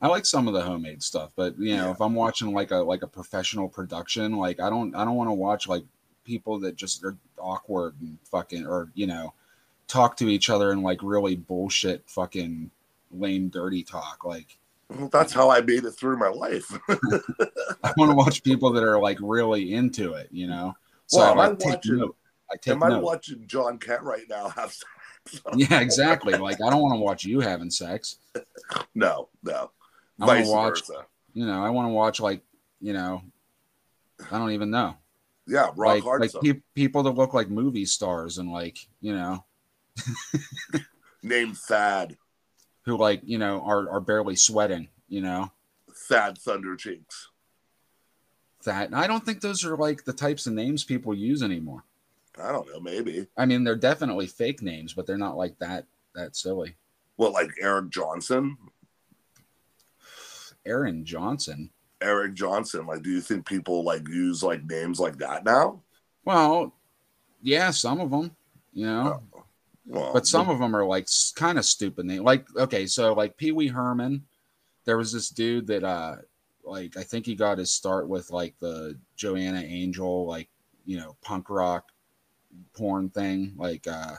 I like some of the homemade stuff, but you know, Yeah. if I'm watching like a like a professional production, like I don't I don't want to watch like people that just are awkward and fucking or you know talk to each other and like really bullshit fucking lame dirty talk. Like Well, That's how I made it through my life. I want to watch people that are like really into it, you know. So Well, I I'm take watching- note. I take Am I watching John Kent right now have sex? Yeah, exactly. Like I don't want to watch you having sex. No, no. I wanna Vice watch- versa. You know, I want to watch like you know, I don't even know. Yeah, Rock like hard like pe- people that look like movie stars and like you know Name Thad. who like you know are are barely sweating. You know Thad Thunder Cheeks. that I don't think those are like the types of names people use anymore. I don't know, maybe. I mean, they're definitely fake names, but they're not like that that silly. Well, like Eric Johnson? Aaron Johnson. Eric Johnson. Like, do you think people like use like names like that now? Well, yeah, some of them. You know, oh. Well, but some of them are like kind of stupid name. Like okay, so like Pee Wee Herman, there was this dude that uh like I think he got his start with like the Joanna Angel like you know punk rock porn thing like uh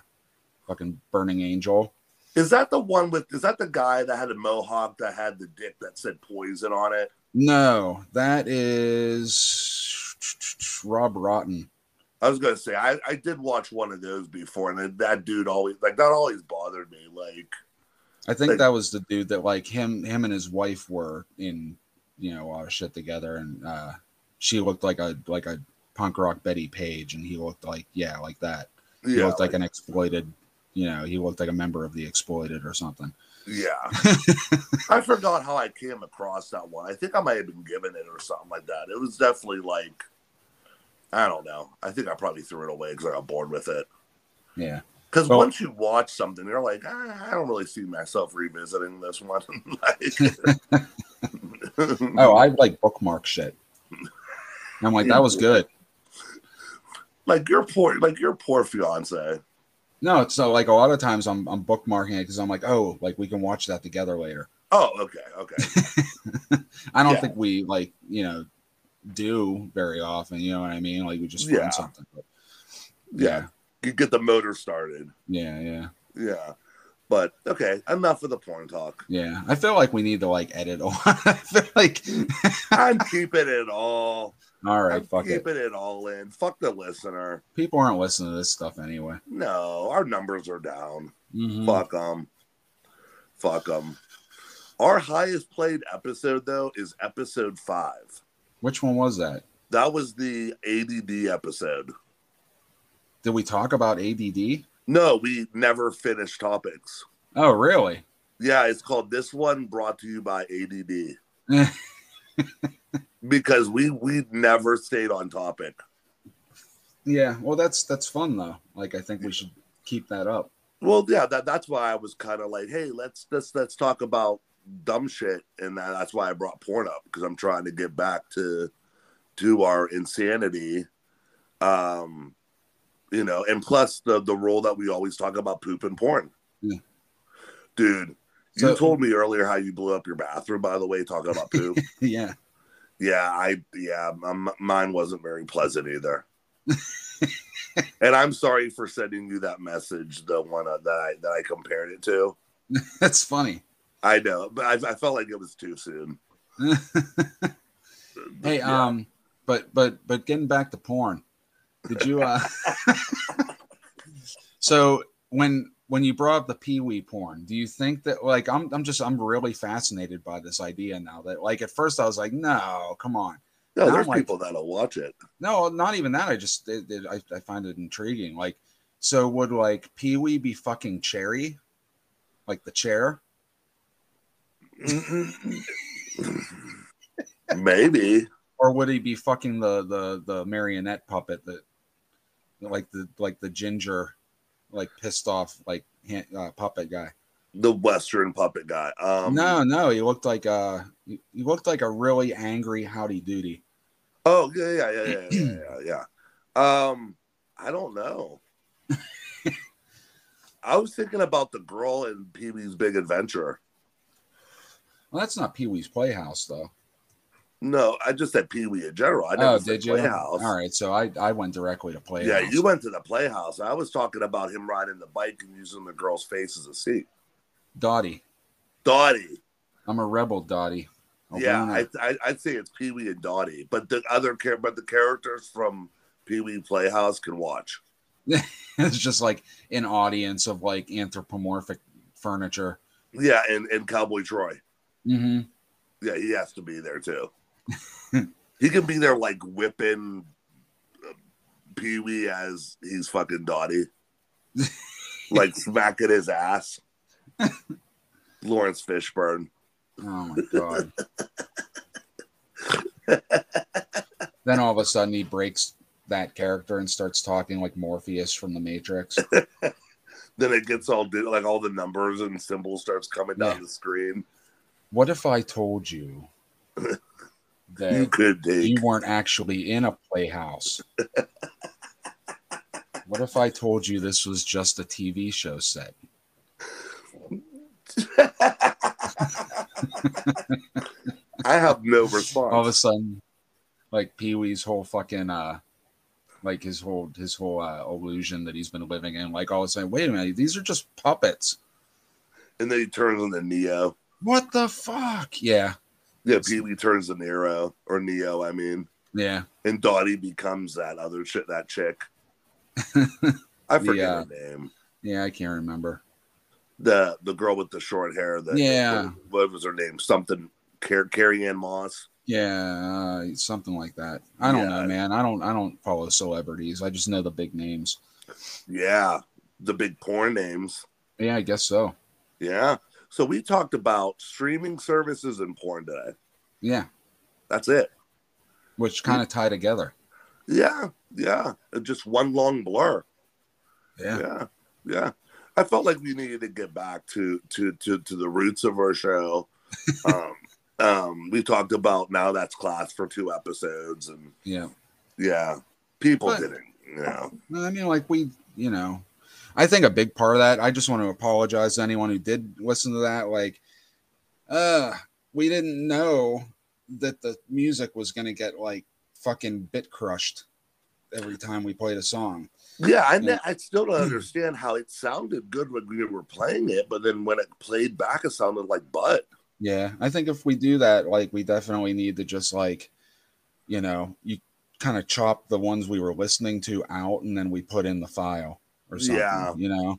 fucking Burning Angel. is that the one with? Is that the guy that had a mohawk that had the dick that said poison on it? No, that is Rob Rotten. I was gonna say I, I did watch one of those before, and that- dude always like that always bothered me. Like, I think Like- that was the dude that like him him and his wife were in you know a shit together and uh she looked like a like a punk rock Bettie Page and he looked like yeah like that. He yeah, looked like an exploited you know, he looked like a member of the exploited or something. yeah. I forgot how I came across that one. I think I might have been given it or something like that. It was definitely like, I don't know. I think I probably threw it away because I got bored with it. Yeah. Because Well- once you watch something, you're like, ah, I don't really see myself revisiting this one. like, Oh, I like bookmark shit. I'm like, that was good. like your poor, like your poor fiance. No, it's so like a lot of times I'm I'm bookmarking it because I'm like, oh, like we can watch that together later. Oh, okay, okay. I don't Yeah. think we like, you know, do very often, you know what I mean? Like we just find Yeah. something. But Yeah. You get the motor started. yeah, yeah, Yeah. But okay, enough of the porn talk. yeah. I feel like we need to like edit. a lot. I feel like, I'm keeping it all. all right, I'm fuck it. keeping it all in. Fuck the listener. People aren't listening to this stuff anyway. No, our numbers are down. Mhm. Fuck them. Fuck them. Our highest played episode though is episode five. Which one was that? That was the ADD episode. Did we talk about ADD? No, we never finished topics. Oh, really? Yeah, it's called this one brought to you by ADD because we we never stayed on topic. yeah. Well, that's that's fun though. Like I think we should keep that up. Well, yeah, that that's why I was kind of like, hey, let's let's let's talk about dumb shit, and that, that's why I brought porn up because I'm trying to get back to to our insanity. Um, you know, and plus the the role that we always talk about poop and porn. Yeah. Dude, you told me earlier how you blew up your bathroom. By the way, talking about poop. yeah. yeah, I yeah, m- mine wasn't very pleasant either. and I'm sorry for sending you that message, the one uh, that I that I compared it to. That's funny. I know, but I, I felt like it was too soon. hey, Yeah. um, but but but getting back to porn, did you? uh So when when you brought up the Pee Wee porn, do you think that like I'm I'm just I'm really fascinated by this idea now that like at first I was like no come on no, there's like- people that'll watch it. no not even that I just it, it- I, I find it intriguing like so would like Pee Wee be fucking Cherry like the chair Maybe. or would he be fucking the the the marionette puppet that like the like the ginger like pissed off like hand, uh, puppet guy The Western puppet guy. Um, no no he looked like uh he he looked like a really angry howdy doody Oh yeah, yeah, yeah, yeah, yeah, yeah, yeah. Um, I don't know. I was thinking about the girl in Pee Wee's Big Adventure. Well that's not pee-wee's playhouse though No, I just said Pee Wee in general. I never oh did you Playhouse. all right so i i went directly to playhouse Yeah, you went to the Playhouse. I was talking about him riding the bike and using the girl's face as a seat. dottie Dottie. i'm a rebel dottie yeah. I, I, I'd say it's Pee Wee and Dottie, but the other char- but the characters from Pee Wee Playhouse can watch. it's just like an audience of like anthropomorphic furniture Yeah, and, and Cowboy Troy. Hmm Yeah, he has to be there too. he can be there like whipping uh, Pee Wee as he's fucking Dottie, like smacking his ass. Laurence Fishburne. Oh my god. then all of a sudden he breaks that character and starts talking like Morpheus from the Matrix. Then it gets all like all the numbers and symbols starts coming down Yeah. the screen. What if I told you that You could you weren't actually in a playhouse? What if I told you this was just a TV show set? I have no response. All of a sudden, like Pee Wee's whole fucking uh like his whole his whole uh, illusion that he's been living in, like all of a sudden, wait a minute, these are just puppets. and then he turns into Neo. What the fuck? Yeah, Yeah, Pee Wee turns to Nero or Neo, I mean, yeah. and Dottie becomes that other shit, that chick. I forget Yeah. her name. Yeah, I can't remember. The the girl with the short hair. That, Yeah. What was her name? Something. Car- Carrie-Anne Moss. Yeah, uh, something like that. I don't Yeah. know, man. I don't. I don't follow celebrities. I just know the big names. Yeah, the big porn names. Yeah, I guess so. Yeah. So we talked about streaming services and porn today. Yeah, That's it. which kind of tie together. Yeah, yeah. Just one long blur. Yeah, yeah yeah i felt like we needed to get back to to to, to the roots of our show um um we talked about now that's class for two episodes and yeah. yeah people But- didn't you know I mean, like we, you know, I think a big part of that. I just want to apologize to anyone who did listen to that. Like, uh, we didn't know that the music was gonna get like fucking bit crushed every time we played a song. yeah I. I still don't understand how it sounded good when we were playing it but then when it played back it sounded like butt Yeah, I think if we do that, like we definitely need to just like, you know, you kind of chop the ones we were listening to out, and then we put in the file or something. Yeah. you know,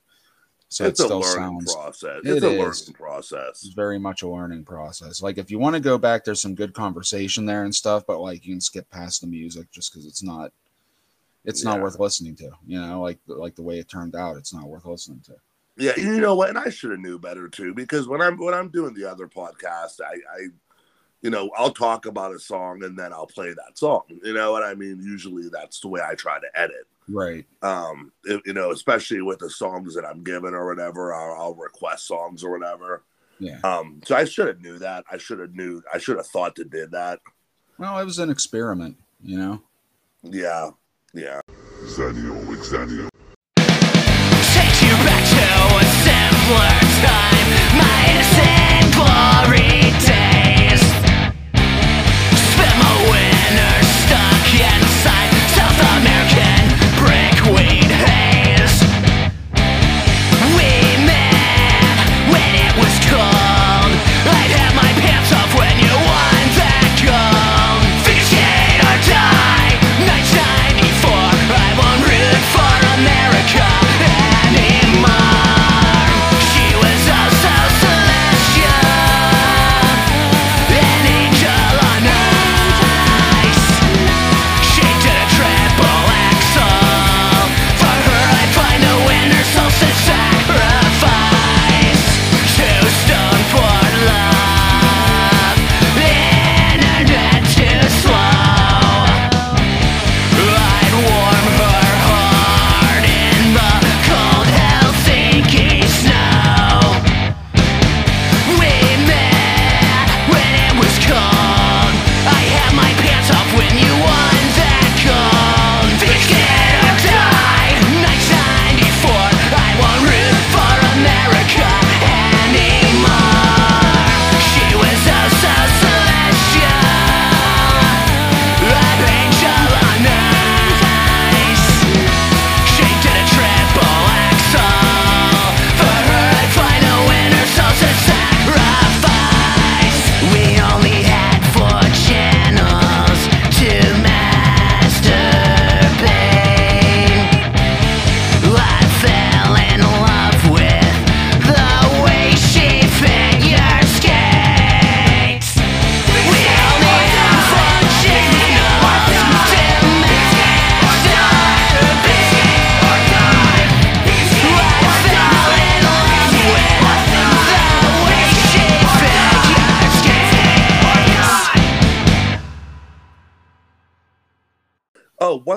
so it's it a still learning sounds process It it's a is. learning process it's very much a learning process. Like if you want to go back, there's some good conversation there and stuff, but like you can skip past the music just because it's not, it's not worth listening to. You know, like like the way it turned out, it's not worth listening to. Yeah, you know what? And I should have knew better too, because when I'm when I'm doing the other podcast, I, I, you know, I'll talk about a song and then I'll play that song. You know what I mean? Usually that's the way I try to edit. Right. Um, if- you know, especially with the songs that I'm given or whatever, I'll, I'll request songs or whatever. Yeah. Um, so I should have knew that. I should have knew. I should have thought to did that. Well, it was an experiment. You know. Yeah, yeah. Xennial Xennial. Take you back to a simpler time My innocent glory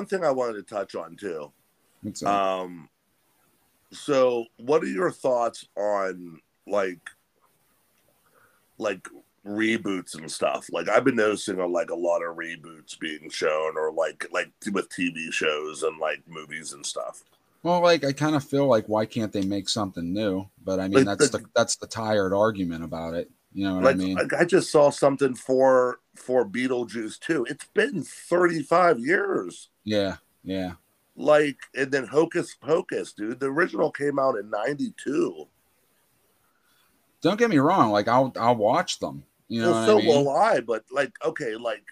one thing I wanted to touch on too. Um, so what are your thoughts on like, like reboots and stuff? Like I've been noticing a, like a lot of reboots being shown, or like like with TV shows and like movies and stuff. Well, like I kind of feel like why can't they make something new? But I mean, Like, that's the- the that's the tired argument about it. You know what Like, I mean? like I just saw something for for Beetlejuice too. It's been thirty five years. yeah, yeah. Like, and then Hocus Pocus, dude. The original came out in '92. Don't get me wrong. Like I'll I'll watch them. You know well, what so I mean? will I. But like, okay, like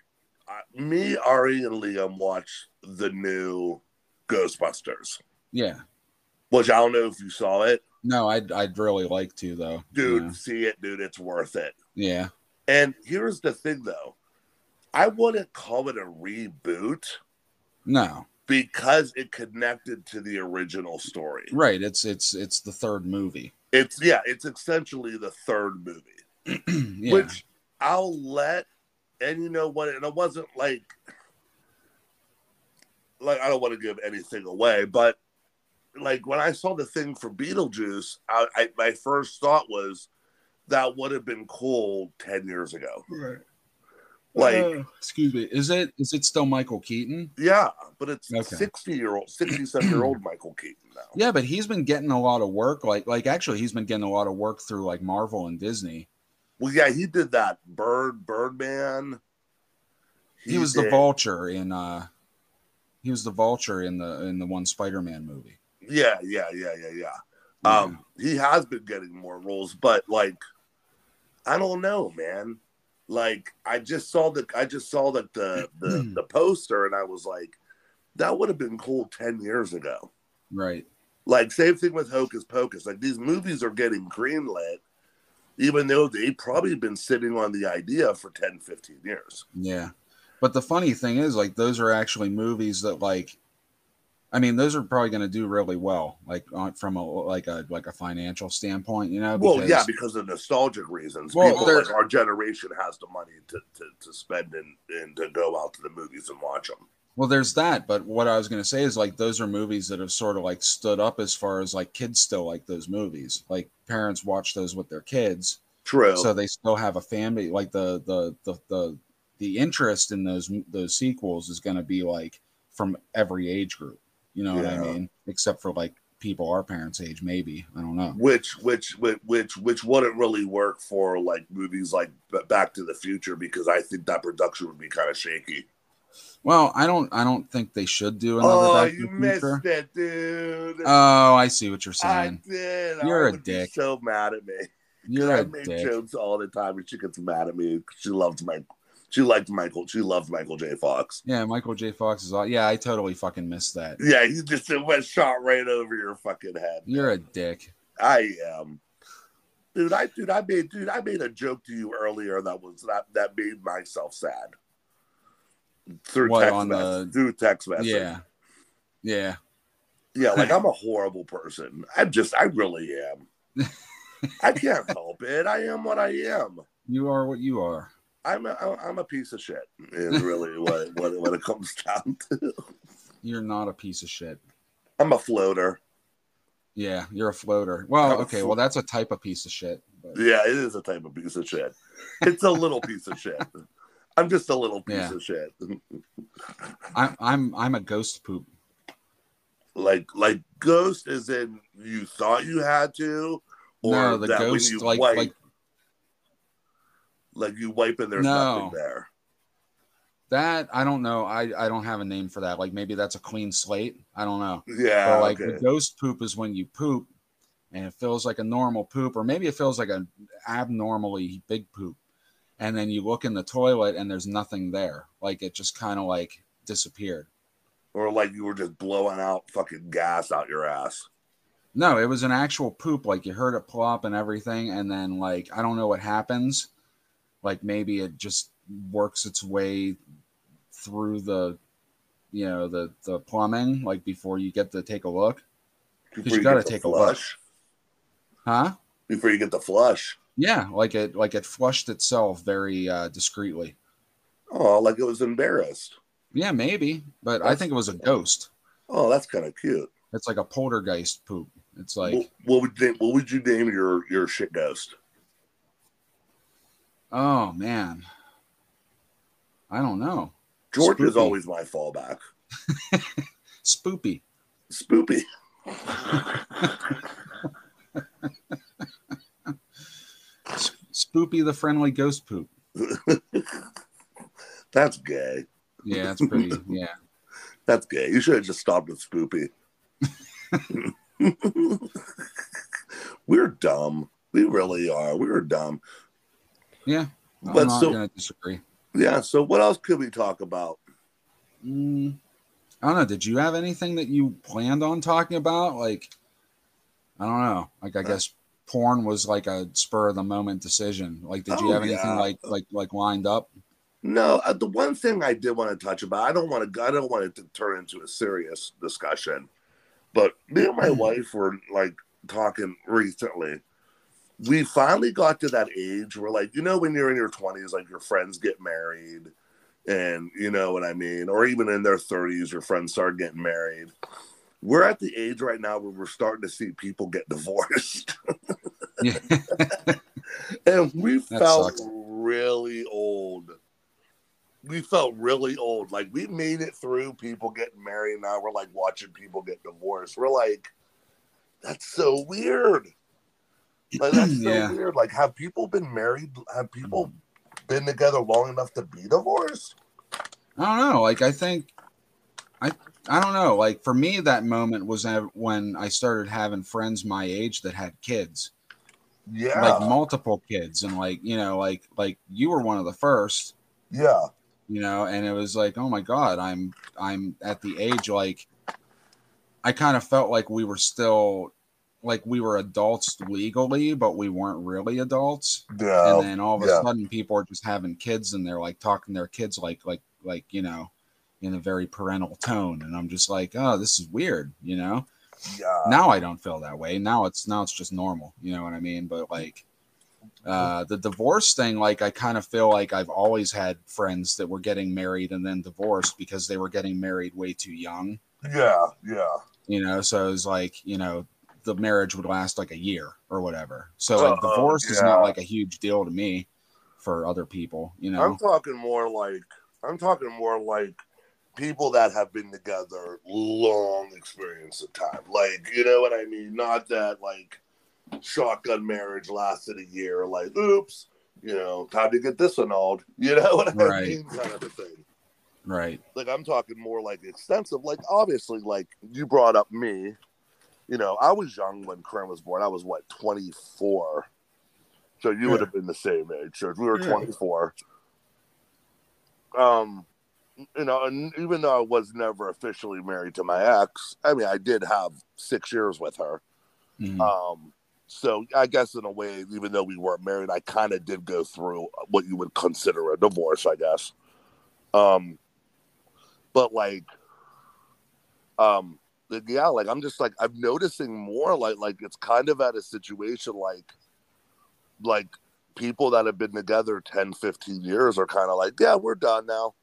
uh, me, Ari, and Liam watch the new Ghostbusters, yeah. which I don't know if you saw it, No, I'd I'd really like to though. dude. Yeah. See it, dude. It's worth it. yeah. And here's the thing, though. I wouldn't call it a reboot No. because it connected to the original story. Right. It's it's it's the third movie. It's yeah, it's essentially the third movie, yeah. which I'll let. And you know what? And it wasn't like like I don't want to give anything away, but like when I saw the thing for Beetlejuice, I, I my first thought was that would have been cool ten years ago. right. Like Uh, excuse me. Is it is it still Michael Keaton? yeah, but it's Okay. sixty year old, sixty seven year old Michael Keaton now. Yeah, but he's been getting a lot of work. Like like actually he's been getting a lot of work through like Marvel and Disney. Well, yeah, he did that Bird Birdman. He, was the vulture in uh he was the vulture in the in the one Spider-Man movie. Yeah, yeah, yeah, yeah, yeah. Um, he has been getting more roles, but like, I don't know, man. Like, I just saw the, I just saw that the the hmm. the poster, and I was like, that would have been cool ten years ago. right. Like, same thing with Hocus Pocus. Like, these movies are getting greenlit, even though they've probably been sitting on the idea for 10, 15 years. Yeah. But the funny thing is like those are actually movies that like I mean those are probably going to do really well like on, from a like a like a financial standpoint, you know, Well, yeah, because of nostalgic reasons. Well, People like our generation has the money to, to, to spend and, and to go out to the movies and watch them. Well, there's that, but what I was going to say is like those are movies that have sort of like stood up as far as like kids still like those movies. Like parents watch those with their kids, True. so they still have a family. Like the the the the the interest in those those sequels is going to be like from every age group. You know what I mean? Except for like people our parents' age, maybe. I don't know. which which which which which wouldn't really work for like movies like Back to the Future because I think that production would be kind of shaky. Well, I don't. I don't think they should do another Oh, Back to you the missed Future. it, dude. Oh, I see what you're saying. I did. You're I a dick. so mad at me. You're I a make dick. jokes all the time, and she gets mad at me. She loves Mike. She liked Michael. She loved Michael J. Fox. Yeah, Michael J. Fox is all. Yeah, I totally fucking missed that. Yeah, he just it went shot right over your fucking head. You're a dick. I am. Dude, I dude, I made dude, I made a joke to you earlier that was that that made myself sad. Through What, text on message, the- through text message. Yeah, yeah. Yeah, like I'm a horrible person. I'm just I really am. I can't help it. I am what I am. You are what you are. I'm a, I'm a piece of shit. Is really what, what what it comes down to. You're not a piece of shit. I'm a floater. Yeah, you're a floater. Well, I'm okay. flo- Well, that's a type of piece of shit. But Yeah, it is a type of piece of shit. It's a little piece of shit. I'm just a little piece Yeah. of shit. I'm I'm I'm a ghost poop. like like ghost is in you thought you had to or no, the that when ghost you like like like you wipe and there's No. nothing there that. I don't know. I I don't have a name for that. Like maybe that's a clean slate. I don't know. yeah But like okay. the ghost poop is when you poop and it feels like a normal poop, or maybe it feels like an abnormally big poop. And then you look in the toilet and there's nothing there. Like it just kind of like disappeared. or like you were just blowing out fucking gas out your ass No, it was an actual poop. Like you heard it plop and everything. And then like I don't know what happens. Like maybe it just works its way through the you know the the plumbing like before you get to take a look because you gotta get the take a look. flush huh before you get the flush Yeah, like it like it flushed itself very uh discreetly. oh like it was embarrassed Yeah, maybe, but I think it was a ghost. Oh, that's kind of cute. It's like a poltergeist poop. It's like, what, what would you, what would you name your your shit ghost? Oh man, I don't know. George is always my fallback. Spoopy. Spoopy. Spoopy the friendly ghost poop. That's gay. Yeah, that's pretty. Yeah. That's gay. You should have just stopped with Spoopy. We're dumb. We really are. We were dumb. Yeah. I'm But not so- gonna disagree. Yeah. So what else could we talk about? Mm, I don't know. Did you have anything that you planned on talking about? Like, I don't know. Like, I guess porn was like a spur of the moment decision. Like, did you Oh, have anything yeah. like like like lined up? No, uh, the one thing I did want to touch about, I don't want to, I don't want it to turn into a serious discussion, but me and my wife were like talking recently. We finally got to that age where, like, you know, when you're in your 20s, like your friends get married, and you know what I mean, or even in their 30s, your friends start getting married. We're at the age right now where we're starting to see people get divorced. And we That felt sucks. really old. We felt really old. Like we made it through people getting married. Now we're like watching people get divorced. We're like, that's so weird. Like that's so Yeah. weird. Like, have people been married? Have people mm. been together long enough to be divorced? I don't know. Like I think I I don't know. Like for me that moment was when I started having friends my age that had kids. Yeah, Like multiple kids and like, you know, like like you were one of the first, yeah, you know, and it was like, "Oh my god, I'm I'm at the age like I kind of felt like we were still like we were adults legally, but we weren't really adults. yeah. and then all of a yeah. sudden people are just having kids and they're like talking to their kids like like like you know in a very parental tone and i'm just like oh this is weird you know yeah. now i don't feel that way now it's now it's just normal you know what i mean but like uh the divorce thing like i kind of feel like i've always had friends that were getting married and then divorced because they were getting married way too young yeah, yeah. you know so it was like you know the marriage would last like a year or whatever so like Uh-oh, divorce is yeah. not like a huge deal to me for other people you know I'm talking more like I'm talking more like people that have been together long experience of time. Like, you know what I mean? Not that like shotgun marriage lasted a year, like, oops, you know, time to get this annulled. You know what I Right. mean? Kind of a thing. right Like I'm talking more like extensive. Like obviously, like you brought up me. You know, I was young when Corinne was born. I was what, 24. So you would have been the same age. So if we were Yeah. 24. Um, you know, and even though I was never officially married to my ex, I mean, I did have six years with her. Mhm. Um, so I guess in a way, even though we weren't married, I kind of did go through what you would consider a divorce, I guess. Um, but like, um, like, yeah, like I'm just like I'm noticing more like like it's kind of at a situation like like people that have been together 10 15 years are kind of like yeah we're done now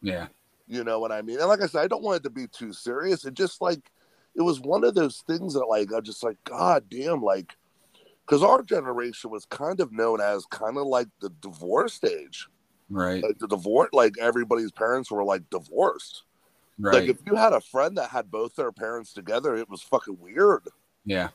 yeah you know what I mean? And like I said, I don't want it to be too serious. It just like it was one of those things that like I just like God damn, like because our generation was kind of known as kind of like the divorce age right Like the divorce, like everybody's parents were like divorced. Right. Like if you had a friend that had both their parents together, it was fucking weird. yeah.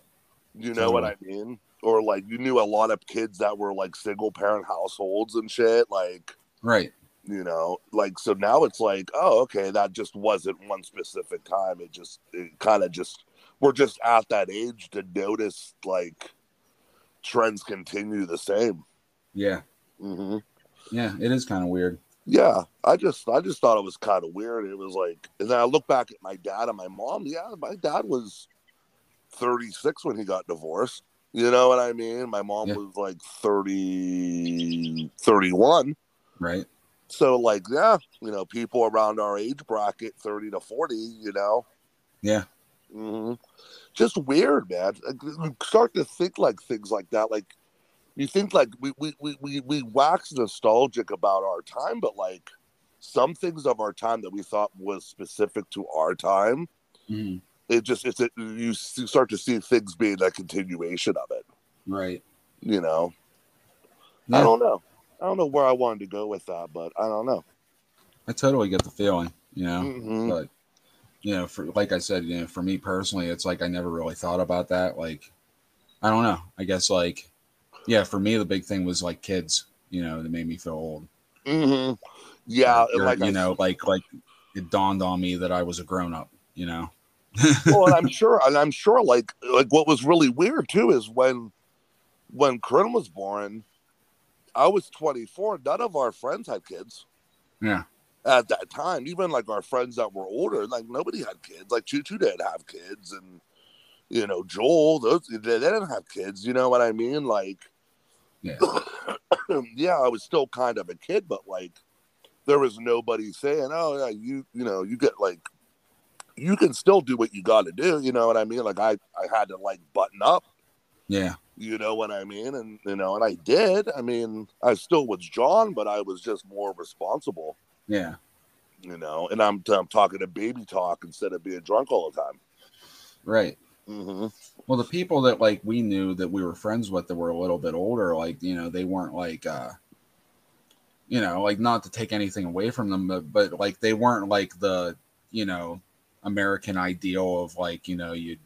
You know what I mean? Or like you knew a lot of kids that were like single parent households and shit. Like right. you know like so now it's like oh okay that just wasn't one specific time. It just it kind of just we're just at that age to notice like trends continue the same. Yeah. Hmm yeah it is kind of weird yeah i just i just thought it was kind of weird it was like and then i look back at my dad and my mom yeah my dad was 36 when he got divorced you know what i mean my mom Yeah. was like 30 31 right So like, yeah, you know, people around our age bracket, thirty to forty, you know, yeah hmm just weird, man. Like, start to think like things like that. Like, you think like we we we we, we wax nostalgic about our time, but like, some things of our time that we thought was specific to our time. Mhm. It just it's it, you start to see things being a continuation of it. Right. You know, I don't know. I don't know where I wanted to go with that, but I don't know. I totally get the feeling, you know. Mhm. But you know, for like I said, you know, for me personally, it's like I never really thought about that. Like, I don't know. I guess like, yeah, for me the big thing was like kids. You know, that made me feel old. hmm Yeah, Or, like you know, like like it dawned on me that I was a grown up. You know. well, and I'm sure, and I'm sure, like like what was really weird too is when when Corinne was born, I was 24. None of our friends had kids. Yeah. at that time, even like our friends that were older, like nobody had kids. Like Choo Choo didn't have kids, and you know Joel, those they didn't have kids. You know what I mean? Like, Yeah. yeah, I was still kind of a kid, but like there was nobody saying, "Oh yeah, you you know you get like you can still do what you got to do." You know what I mean? Like I I had to like button up. Yeah. You know what I mean? And you know, and I did. I mean, I still was John, but I was just more responsible Yeah. you know, and I'm I'm talking to baby talk instead of being drunk all the time. Right. Mm-hmm. Well, the people that like we knew that we were friends with that were a little bit older, like you know, they weren't like, uh you know, like not to take anything away from them, but, but like they weren't like the you know American ideal of like you know you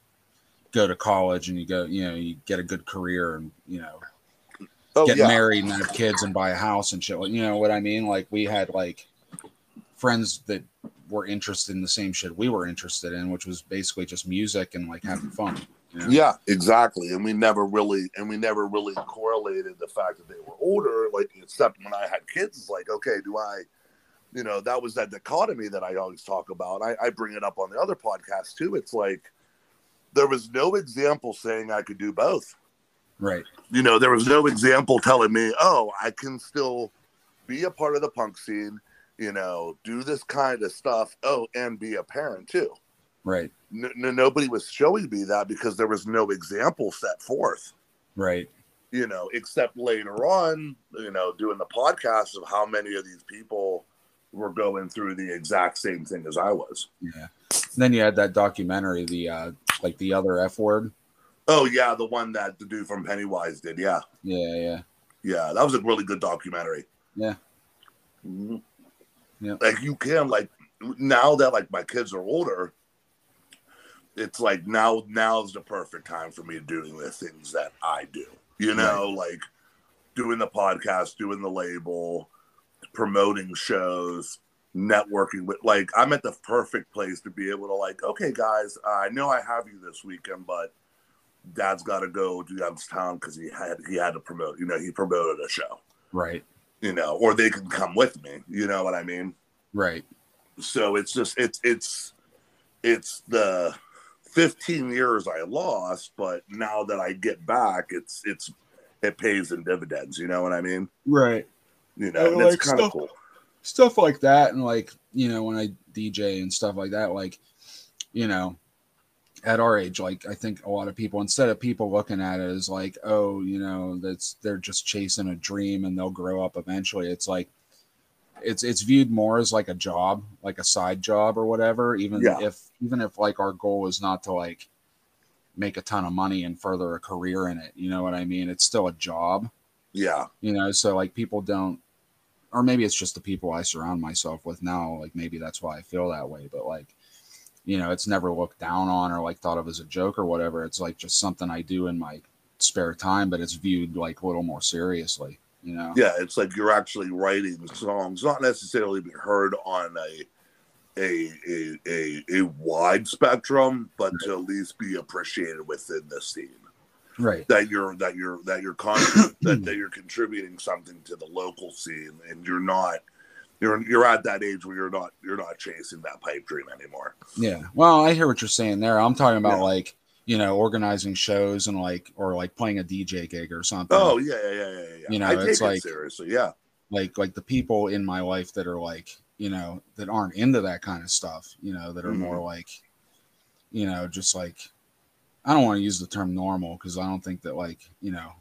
go to college and you go you know you get a good career and you know Oh get yeah, married and have kids and buy a house and shit. Like, You know what I mean? Like we had like friends that were interested in the same shit we were interested in, which was basically just music and like having fun. You know? yeah, exactly. And we never really and we never really correlated the fact that they were older, like except when I had kids. It's like, okay, do I, you know, that was that dichotomy that I always talk about. I, I bring it up on the other podcast too. It's like there was no example saying I could do both. Right. you know, there was no example telling me, oh, I can still be a part of the punk scene, you know, do this kind of stuff. Oh, and be a parent too. Right. N- n- nobody was showing me that because there was no example set forth, Right. you know, except later on, you know, doing the podcast of how many of these people were going through the exact same thing as I was. Yeah. And then you had that documentary, the uh like the other F word. Oh, yeah, the one that the dude from Pennywise did. Yeah. Yeah, yeah. Yeah, that was a really good documentary. Yeah. Mhm. Yeah. Like you can like now that like my kids are older, it's like now now's the perfect time for me doing the things that I do. You know, like doing the podcast, doing the label, promoting shows, networking with like I'm at the perfect place to be able to like, okay guys, uh, I know I have you this weekend, but dad's got to go to Youngstown because he had he had to promote. You know, he promoted a show. Right. You know, or they can come with me. You know what I mean? Right. So it's just it's it's it's the 15 years I lost, but now that I get back, it's it's it pays in dividends. You know what I mean? Right. You know, I and like it's kind of cool. Stuff like that and like, you know, when I DJ and stuff like that, like, you know, at our age, like I think a lot of people instead of people looking at it as like, oh, you know, that's they're just chasing a dream and they'll grow up eventually. It's like it's it's viewed more as like a job, like a side job or whatever, even Yeah. if even if like our goal is not to like make a ton of money and further a career in it. You know what I mean? It's still a job Yeah, you know so like people don't or maybe it's just the people i surround myself with now like maybe that's why i feel that way but like you know it's never looked down on or like thought of as a joke or whatever it's like just something i do in my spare time but it's viewed like a little more seriously you know yeah. It's like you're actually writing songs, not necessarily be heard on a a a a, a wide spectrum, but to at least be appreciated within the scene. right that you're that you're that you're con- that, that you're contributing something to the local scene and you're not you're you're at that age where you're not you're not chasing that pipe dream anymore yeah well i hear what you're saying there i'm talking about Yeah. like you know organizing shows and like or like playing a dj gig or something oh yeah yeah yeah yeah, yeah. You know, i it's it like- seriously yeah like like the people in my life that are like you know that aren't into that kind of stuff you know that are Mhm. more like you know just like i don't want to use the term normal because i don't think that like you know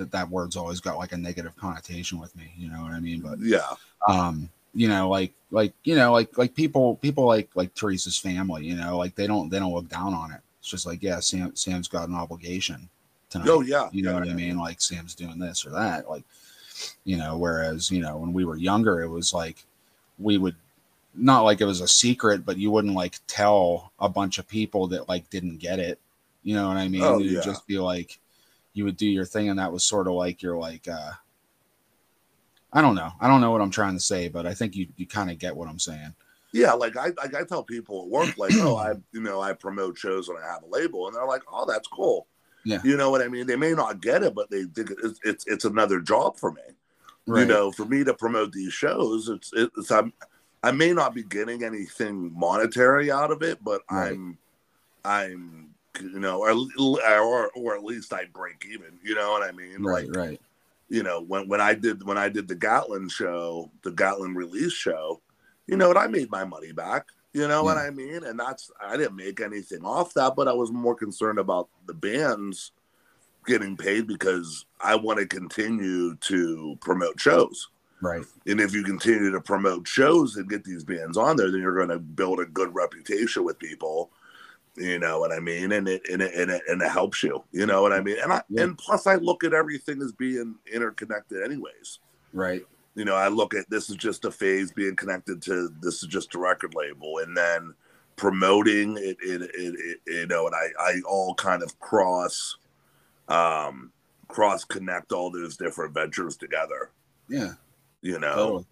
that that word's always got like a negative connotation with me you know what i mean but yeah um you know, like like you know, like like people people like like Teresa's family, you know, like they don't they don't look down on it. It's just like, yeah, Sam Sam's got an obligation tonight. Oh yeah, You know yeah, what I mean? Like Sam's doing this or that. Like, you know, whereas, you know, when we were younger, it was like we would not like it was a secret, but you wouldn't like tell a bunch of people that like didn't get it. You know what I mean? Oh, You'd yeah. just be like you would do your thing and that was sort of like you're like uh I don't know. I don't know what I'm trying to say, but I think you you kind of get what I'm saying. Yeah, like I like I tell people at work, like, oh, I you know I promote shows when I have a label, and they're like, oh, that's cool. Yeah. you know what I mean. They may not get it, but they think it's it's, it's another job for me. Right. You know, for me to promote these shows, it's it's I'm I may not be getting anything monetary out of it, but Right. I'm I'm you know, or, or or at least I break even. You know what I mean? right, Like, right. you know when when I did when I did the Gatlin show, the Gatlin release show, you know, and I made my money back. You know what I mean? And that's I didn't make anything off that, but I was more concerned about the bands getting paid because I want to continue to promote shows. Right. And if you continue to promote shows and get these bands on there, then you're going to build a good reputation with people. You know what I mean? And it and it and it, and it helps you. You know what I mean? And I Yeah. and plus I look at everything as being interconnected, anyways. Right. You know, I look at this is just a phase being connected to this is just a record label, and then promoting it, it, it, it you know, and I I all kind of cross, um, cross connect all those different ventures together. Yeah. You know, Totally.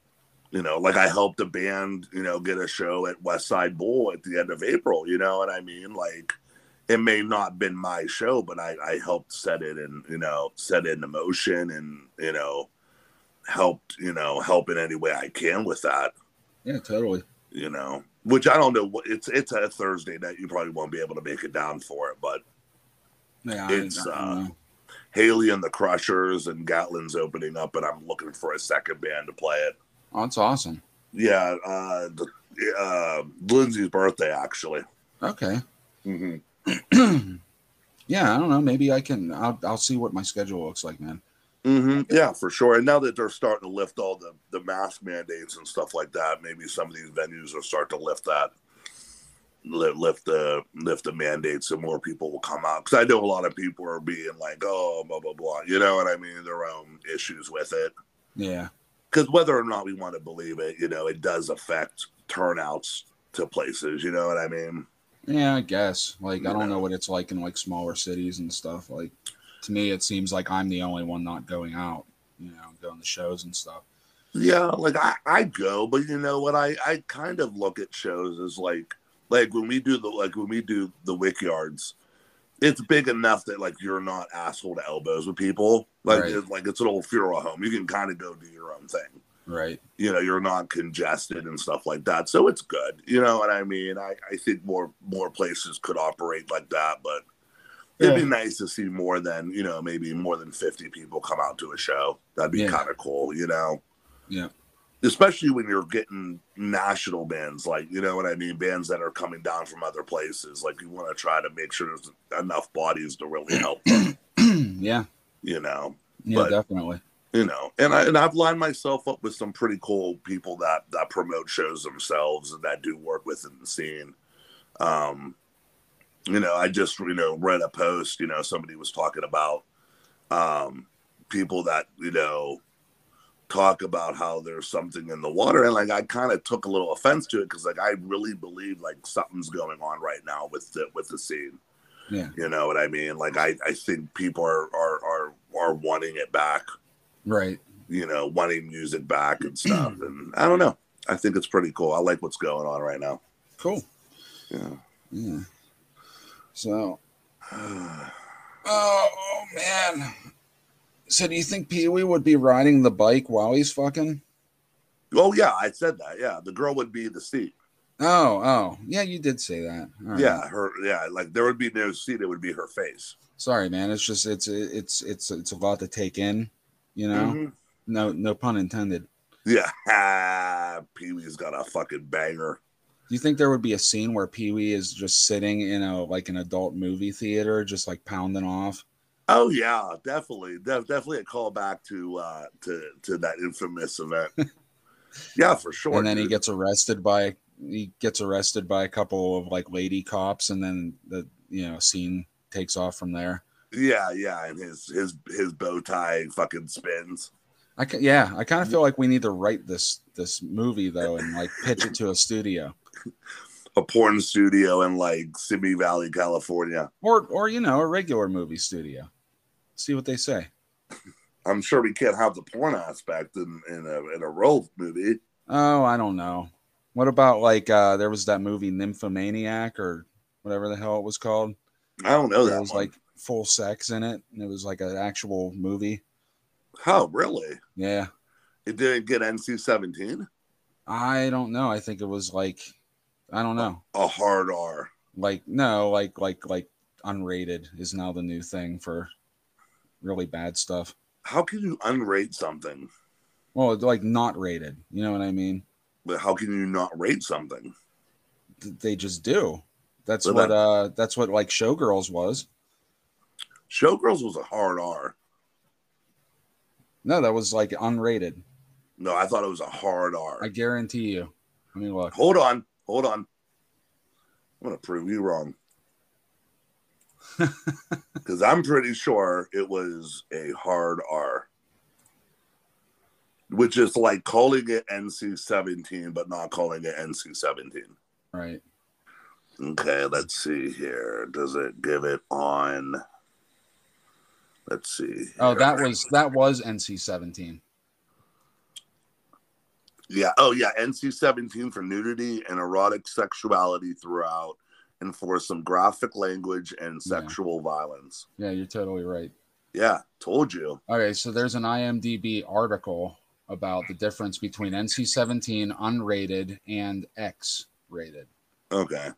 You know, like I helped a band, you know, get a show at West Side Bowl at the end of April. You know what I mean? Like, it may not been my show, but I, I helped set it and you know set it in motion and you know helped you know help in any way I can with that. Yeah, totally. You know, which I don't know what it's it's a Thursday night. You probably won't be able to make it down for it, but Yeah, It's, I don't uh, know. Haley and the Crushers and Gatlin's opening up, and I'm looking for a second band to play it. Oh, that's awesome. Yeah, uh, the, uh, Lindsay's birthday actually. Okay. Mm-hmm. yeah, I don't know. Maybe I can. I'll I'll see what my schedule looks like, man. hmm Yeah, for sure. And now that they're starting to lift all the the mask mandates and stuff like that, maybe some of these venues will start to lift that, lift, lift the lift the mandates, and more people will come out. Because I know a lot of people are being like, "Oh, blah blah blah," you know what I mean? Their own issues with it. Yeah. Because whether or not we want to believe it, you know, it does affect turnouts to places. You know what I mean? Yeah, I guess. Like, I don't know know. what it's like in like smaller cities and stuff. Like, to me, it seems like I'm the only one not going out. You know, going to shows and stuff. Yeah, like I, I go, but you know what? I, I kind of look at shows as like like when we do the like when we do the wick yards, it's big enough that like you're not asshole to elbows with people. Like Right. it's like it's an old funeral home. You can kind of go do your own thing. Right. You know, you're not congested and stuff like that. So it's good. You know what I mean? I, I think more more places could operate like that, but it'd be nice to see more than, you know, maybe more than 50 people come out to a show. That'd be Yeah. kind of cool, you know? Yeah. Especially when you're getting national bands like you know what i mean? Bands that are coming down from other places. Like you want to try to make sure there's enough bodies to really help them. Yeah. you know? Yeah, But- definitely. you know and i and i've lined myself up with some pretty cool people that that promote shows themselves and that do work within the scene. Um you know i just you know read a post you know somebody was talking about um people that you know talk about how there's something in the water and like i kind of took a little offense to it because like i really believe like something's going on right now with the with the scene Yeah. you know what i mean like i i think people are are are, are wanting it back Right. you know, wanting music back and stuff. And I don't know. I think it's pretty cool. I like what's going on right now. Cool. Yeah. Yeah. So, oh, oh man. So, do you think Pee Wee would be riding the bike while he's fucking? oh yeah, I said that. Yeah, the girl would be the seat. Oh, oh, yeah, you did say that. All right. Yeah, her. Yeah, like there would be no seat. It would be her face. Sorry, man. It's just it's it's it's it's a lot to take in. You know. Mhm. No, no pun intended. Yeah, Pee Wee's got a fucking banger. Do you think there would be a scene where Pee Wee is just sitting in a like an adult movie theater, just like pounding off? Oh yeah, definitely, Def- definitely a callback to uh to to that infamous event. Yeah, for sure. and then he gets arrested by he gets arrested by a couple of like lady cops, and then the you know scene takes off from there. Yeah, yeah, and his his his bow tie fucking spins. I ca- yeah, I kind of feel like we need to write this this movie though, and like pitch it to a studio, A porn studio in like Simi Valley, California. or or you know a regular movie studio. See what they say. I'm sure we can't have the porn aspect in in a in a role movie. Oh, I don't know. What about like uh there was that movie Nymphomaniac or whatever the hell it was called. I don't know There that was one. like full sex in it, and it was like an actual movie. How really? Yeah, It didn't get NC-17. I don't know. I think it was like I don't know. A hard R. Like no, like like like unrated is now the new thing for really bad stuff. How can you unrate something? Well, like not rated. You know what I mean? But how can you not rate something? They just do. That's Well, what that- uh that's what like Showgirls was. Showgirls was a hard R. No, that was like unrated. No, I thought it was a hard R. I guarantee you. Let me look. Hold on, hold on. I'm gonna prove you wrong. Because I'm pretty sure it was a hard R. Which is like calling it NC 17, but not calling it NC 17. Right. Okay, let's see here. Does it give it on? Let's see. Oh, that was that was NC seventeen. Yeah. Oh, yeah. NC 17 for nudity and erotic sexuality throughout, and for some graphic language and Yeah. sexual violence. Yeah, you're totally right. Yeah, told you. Okay, so there's an IMDb article about the difference between NC seventeen unrated and X rated. Okay.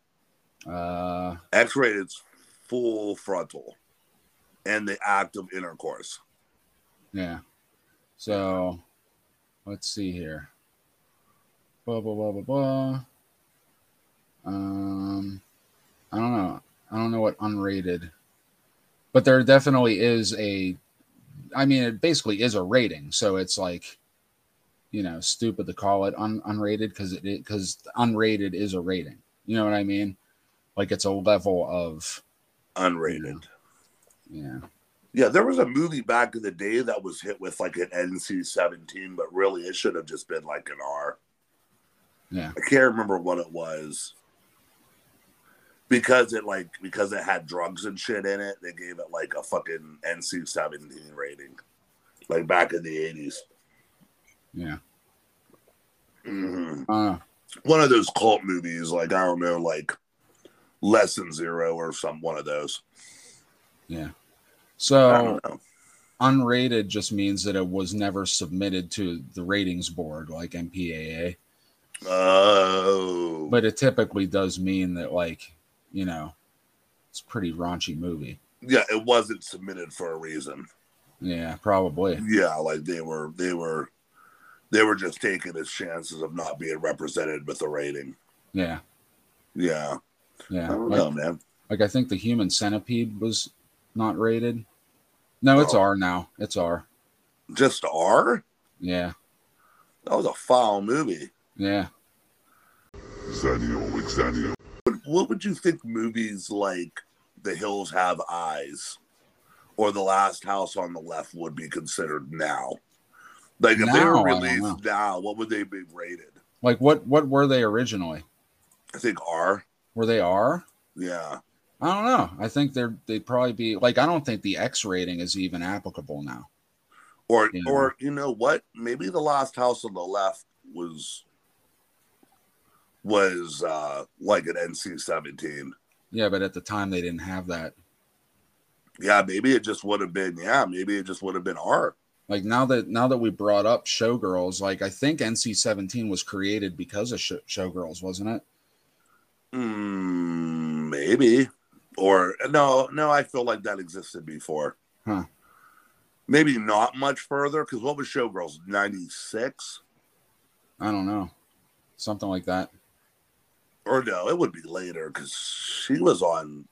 Uh, X rated's full frontal and the act of intercourse. yeah. So let's see here. Blah blah blah blah blah. Um, I don't know. I don't know what unrated, but there definitely is a. I mean, it basically is a rating, so it's like, you know, stupid to call it un, unrated because it because unrated is a rating. You know what I mean? Like it's a level of Unrated. yeah. Yeah, there was a movie back in the day that was hit with like an NC 17, but really it should have just been like an R. Yeah. I can't remember what it was. Because it like because it had drugs and shit in it, they gave it like a fucking NC 17 rating. Like back in the 80s. Yeah. Mhm. Uh, One of those cult movies, like I don't know, like Less Than Zero or some one of those. yeah. So unrated just means that it was never submitted to the ratings board like MPAA. Oh, But it typically does mean that like, you know, it's a pretty raunchy movie. yeah, it wasn't submitted for a reason. Yeah, probably. Yeah, like they were, they were, they were just taking its chances of not being represented with a rating. Yeah. Yeah, Yeah. I Yeah. don't Like, know, man. like I think the human centipede was not rated. No, it's Oh. R now. It's R. Just R. Yeah. That was a foul movie. Yeah. Xennial Xennial. What would you think movies like The Hills Have Eyes or The Last House on the Left would be considered now? Like if they Now, I were released now, what would they be rated? Like what what were they originally? I think R. Were they R? Yeah. I don't know. I think they're they'd probably be like I don't think the X rating is even applicable now. Or Yeah. or you know what? Maybe The Last House on the Left was was uh like an NC seventeen. Yeah, but at the time they didn't have that. Yeah, maybe it just would have been yeah, maybe it just would have been R. Like now that now that we brought up Showgirls, like I think NC-17 was created because of Sh- Showgirls, wasn't it? Mm, maybe. Or no, no, I feel like that existed before. Huh. Maybe not much further, because what was Showgirls? 96? I don't know. Something like that. Or no, it would be later because she was on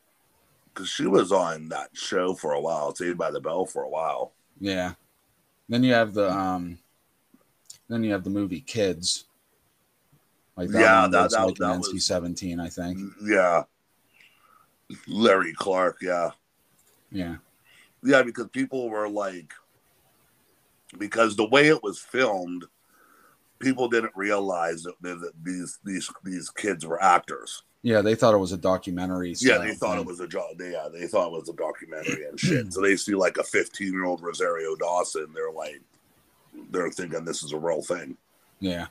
because she was on that show for a while, Saved by the Bell for a while. Yeah. Then you have the um Then you have the movie Kids. Like Yeah, one that- was that- like that was- NC-17, I think. Yeah. Larry Clark, yeah. Yeah, Yeah, because people were like, because the way it was filmed, people didn't realize that, that these these these kids were actors. yeah. They thought it was a documentary. Yeah, they thought thing. it was a job. Yeah, they thought it was a documentary and shit. So they see like a 15 year old Rosario Dawson. They're like, they're thinking this is a real thing. Yeah,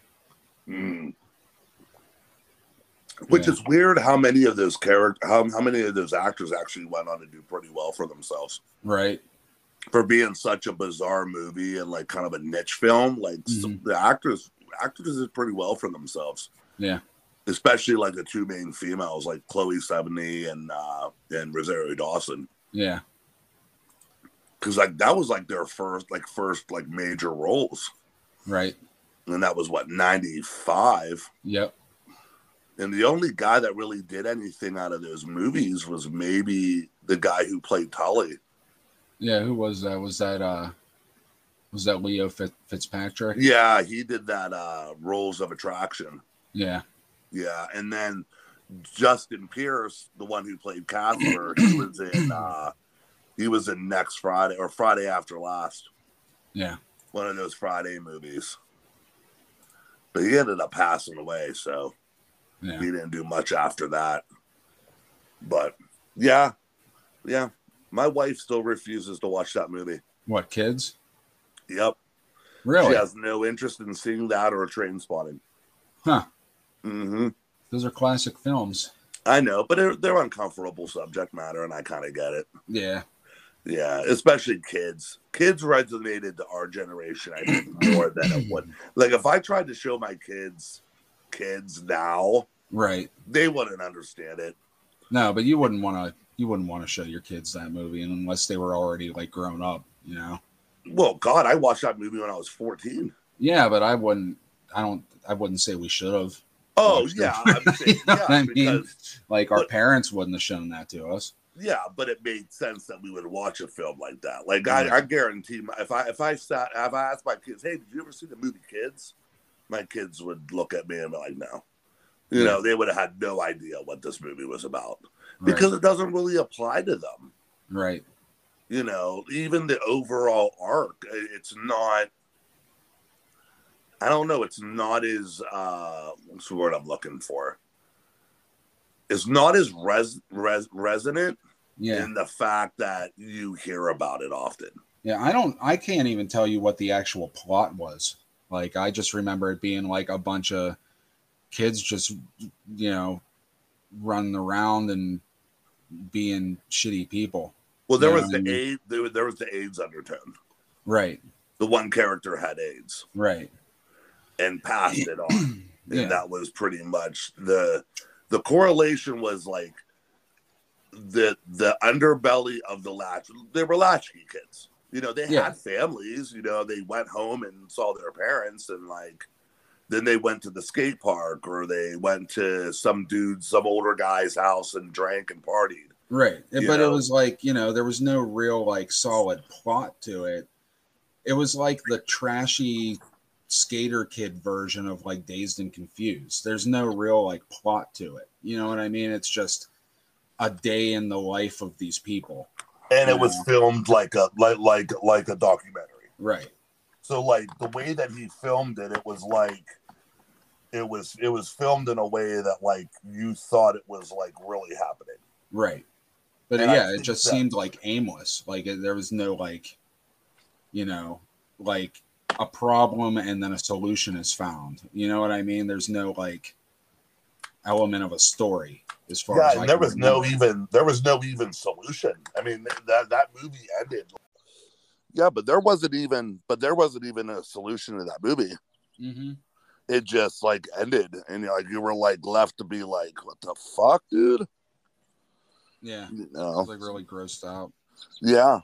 Mm. Which Yeah. is weird. How many of those character, how how many of those actors actually went on to do pretty well for themselves right. for being such a bizarre movie and like kind of a niche film. Like some- Mhm. the actors, actors did pretty well for themselves. Yeah, Especially like the two main females, like Chloe Sevigny and uh, and Rosario Dawson. yeah, because like that was like their first like first like major roles right. and that was what 95 Yep. and the only guy that really did anything out of those movies was maybe the guy who played Telly Yeah. Who was that? Was that uh, was that Leo Fitz- Fitzpatrick? yeah he did that uh rules of attraction Yeah. yeah and then justin pierce the one who played casper he was in uh he was in next friday or friday after last Yeah. one of those friday movies but he ended up passing away so Yeah. he didn't do much after that. But yeah, yeah. My wife still refuses to watch that movie. What kids? Yep. Really? She has no interest in seeing that or Trainspotting. Huh. Mm-hmm. Those are classic films. I know, but they're, they're uncomfortable subject matter, and I kind of get it. Yeah. Yeah, especially kids. Kids resonated to our generation, I think, more than it would. Like, if I tried to show my kids kids now, Right. they wouldn't understand it. No, but you wouldn't want to. You wouldn't want to show your kids that movie unless they were already like grown up. You know. Well, God, I watched that movie when I was 14. Yeah, but I wouldn't. I don't. I wouldn't say we should have. Oh yeah, saying, You know yeah, I mean? because Like our But- parents wouldn't have shown that to us. yeah, but it made sense that we would watch a film like that. Like Right. I, I guarantee, my, if I if I sat, if I asked my kids, "Hey, did you ever see the movie Kids?" My kids would look at me and be like, "No," you know, they would have had no idea what this movie was about Right. because it doesn't really apply to them. right. You know, even the overall arc it's not. I don't know. It's not as uh, what's the word I'm looking for? It's not as res, res resonant Yeah. in the fact that you hear about it often. Yeah. I don't. I can't even tell you what the actual plot was. Like I just remember it being like a bunch of kids just you know running around and being shitty people. Well, there Yeah, was the AIDS. There, was- there was the AIDS undertone. Right. The one character had AIDS Right. and passed it on, and that was pretty much the the correlation was like the the underbelly of the latch. They were latchkey kids. You know, they Yeah. had families. You know, they went home and saw their parents, and like then they went to the skate park or they went to some dude, some older guy's house and drank and partied. Right. But it was like, you know, there was no real like solid plot to it. It was like the trashy skater kid version of like Dazed and Confused. There's no real like plot to it. You know what I mean? It's just a day in the life of these people. and it was filmed like a like like like a documentary. Right. So like the way that he filmed it, it was like it was it was filmed in a way that like you thought it was like really happening. Right. But And yeah, it just seemed like aimless. Like there was no like, you know, like a problem and then a solution is found. You know what I mean? There's no like element of a story as far as Yeah, and there was no even there was no even solution. I mean that that movie ended. Yeah, but there wasn't even but there wasn't even a solution to that movie. Mhm. It just like ended, and like you were like left to be like, what the fuck, dude? Yeah. You know? was like really grossed out. Yeah.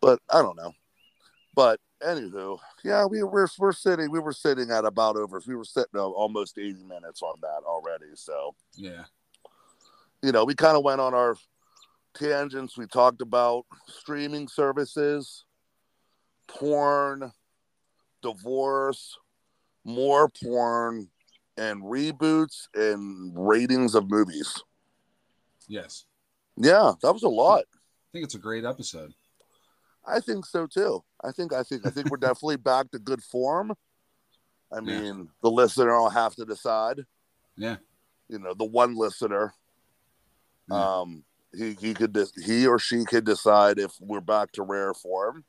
But I don't know. But anywho, yeah, we were we're sitting we were sitting at about over we were sitting almost 80 minutes on that already. So, Yeah. you know, we kind of went on our tangents. We talked about streaming services, porn, divorce, more porn, and reboots and ratings of movies. Yes. Yeah, that was a lot. I think it's a great episode. I think so too. I think I think I think we're definitely back to good form. I Yeah. mean, the listener will have to decide. Yeah. You know, the one listener, Yeah. um, he he could he or she could decide if we're back to rare form.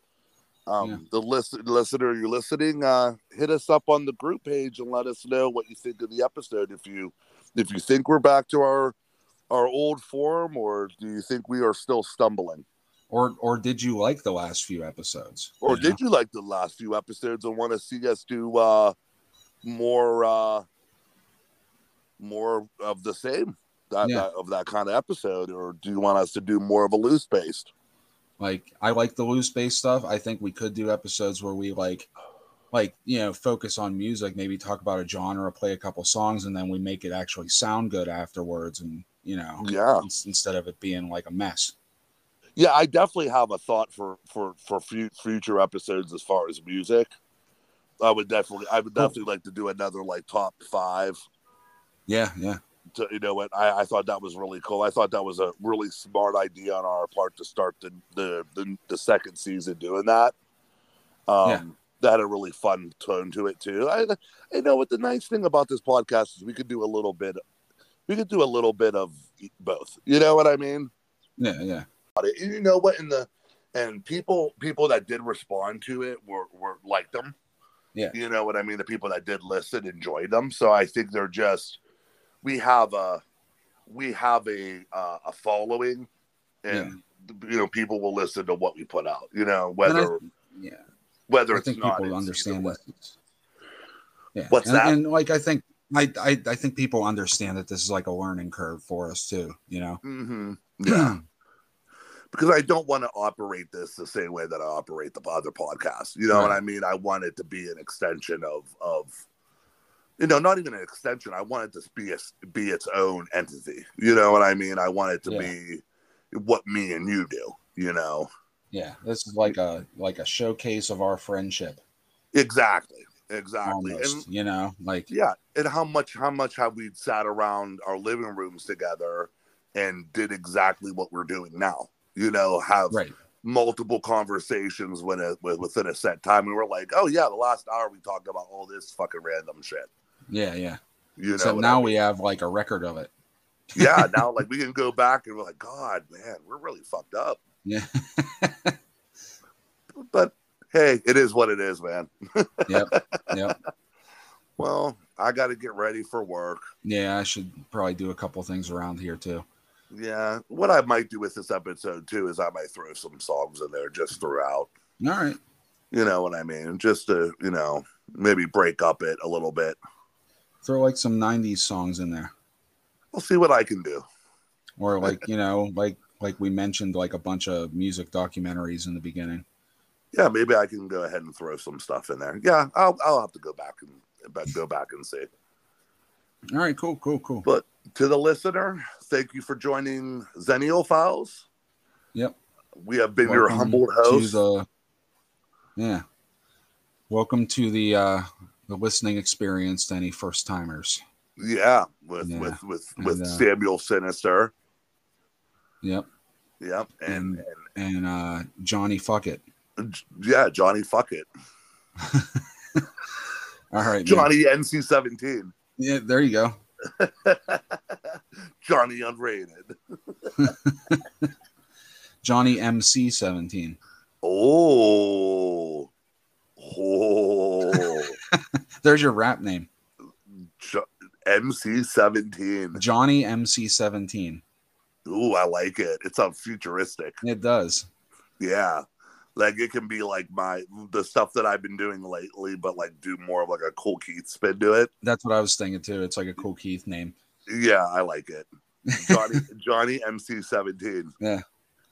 Um, Yeah. the list, listener you're listening, uh, hit us up on the group page and let us know what you think of the episode. If you if you think we're back to our our old form, or do you think we are still stumbling? Or or did you like the last few episodes? Or You know? did you like the last few episodes and want to see us do uh more uh more of the same that, Yeah. that- of that kind of episode or do you want us to do more of a loose based Like I like the loose base stuff. I think we could do episodes where we like like you know focus on music, maybe talk about a genre, play a couple songs, and then we make it actually sound good afterwards, and you know, yeah. ins- instead of it being like a mess. yeah i definitely have a thought for for for fu- future episodes as far as music. I would definitely i would definitely like to do another like top five. Yeah, yeah, to, you know what I, I thought that was really cool. I thought that was a really smart idea on our part to start the the the, the second season doing that. Um Yeah. that had a really fun tone to it too. I you know what the nice thing about this podcast is we could do a little bit we could do a little bit of both you know what i mean yeah, yeah. You know what? In the and people people that did respond to it were were liked them. Yeah. You know what I mean? The people that did listen enjoyed them. So I think they're just we have a we have a uh, a following, and you know people will listen to what we put out. You know whether yeah. whether I it's think people understand season. Yeah. What's and, that? And like I think I, I I think people understand that this is like a learning curve for us too. You know. hmm Yeah. because I don't want to operate this the same way that I operate the other podcasts. You know what I mean? I want it to be an extension of of you know, not even an extension. I want it to be a, be its own entity. You know what I mean? I want it to Yeah. be what me and you do. You know Yeah. This is like a like a showcase of our friendship. exactly, exactly, Almost. and you know, like yeah, and how much how much have we sat around our living rooms together and did exactly what we're doing now? You know, have right. multiple conversations when a, with, within a set time. And we're like, oh yeah, the last hour we talked about all this fucking random shit. Yeah, yeah. You know, so now I we have like a record of it. yeah, now like we can go back and we're like, God, man, we're really fucked up. Yeah. But hey, it is what it is, man. yep. Yep. Well, I got to get ready for work. Yeah, I should probably do a couple things around here too. Yeah, what I might do with this episode too is I might throw some songs in there just throughout. All right. You know what I mean? Just to you know maybe break up it a little bit. Throw like some 90s songs in there. We'll see what I can do. Or like, you know, like like we mentioned like a bunch of music documentaries in the beginning. Yeah, maybe I can go ahead and throw some stuff in there. Yeah, I'll I'll have to go back and go back and see. All right, cool, cool, cool. But to the listener, thank you for joining Xennial Files. Yep. We have been your Welcome humbled to host. the Yeah. Welcome to the uh the listening experience to any first timers. yeah, with Yeah. with with And, uh, Samuel Sinister. Yep. Yep, and, And- And uh Johnny Fuck it. and yeah, Johnny Fuck it, All right. man. Johnny NC seventeen, Yeah, there you go. Johnny Unrated. Johnny MC 17. Oh, oh, There's your rap name. jo- MC seventeen. Johnny MC 17. Ooh, I like it. It's a futuristic. It does. Yeah. Like it can be like my the stuff that I've been doing lately, but like do more of like a Kool Keith spin to it. That's what I was thinking too. It's like a Kool Keith name. Yeah, I like it. Johnny Johnny MC seventeen. Yeah.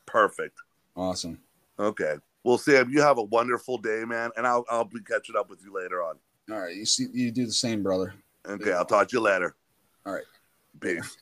Perfect. Awesome. Okay. Well, Sam, you have a wonderful day, man, and I'll I'll be catching up with you later on. All right. You see you do the same, brother. Okay, I'll talk to you later. All right. Peace.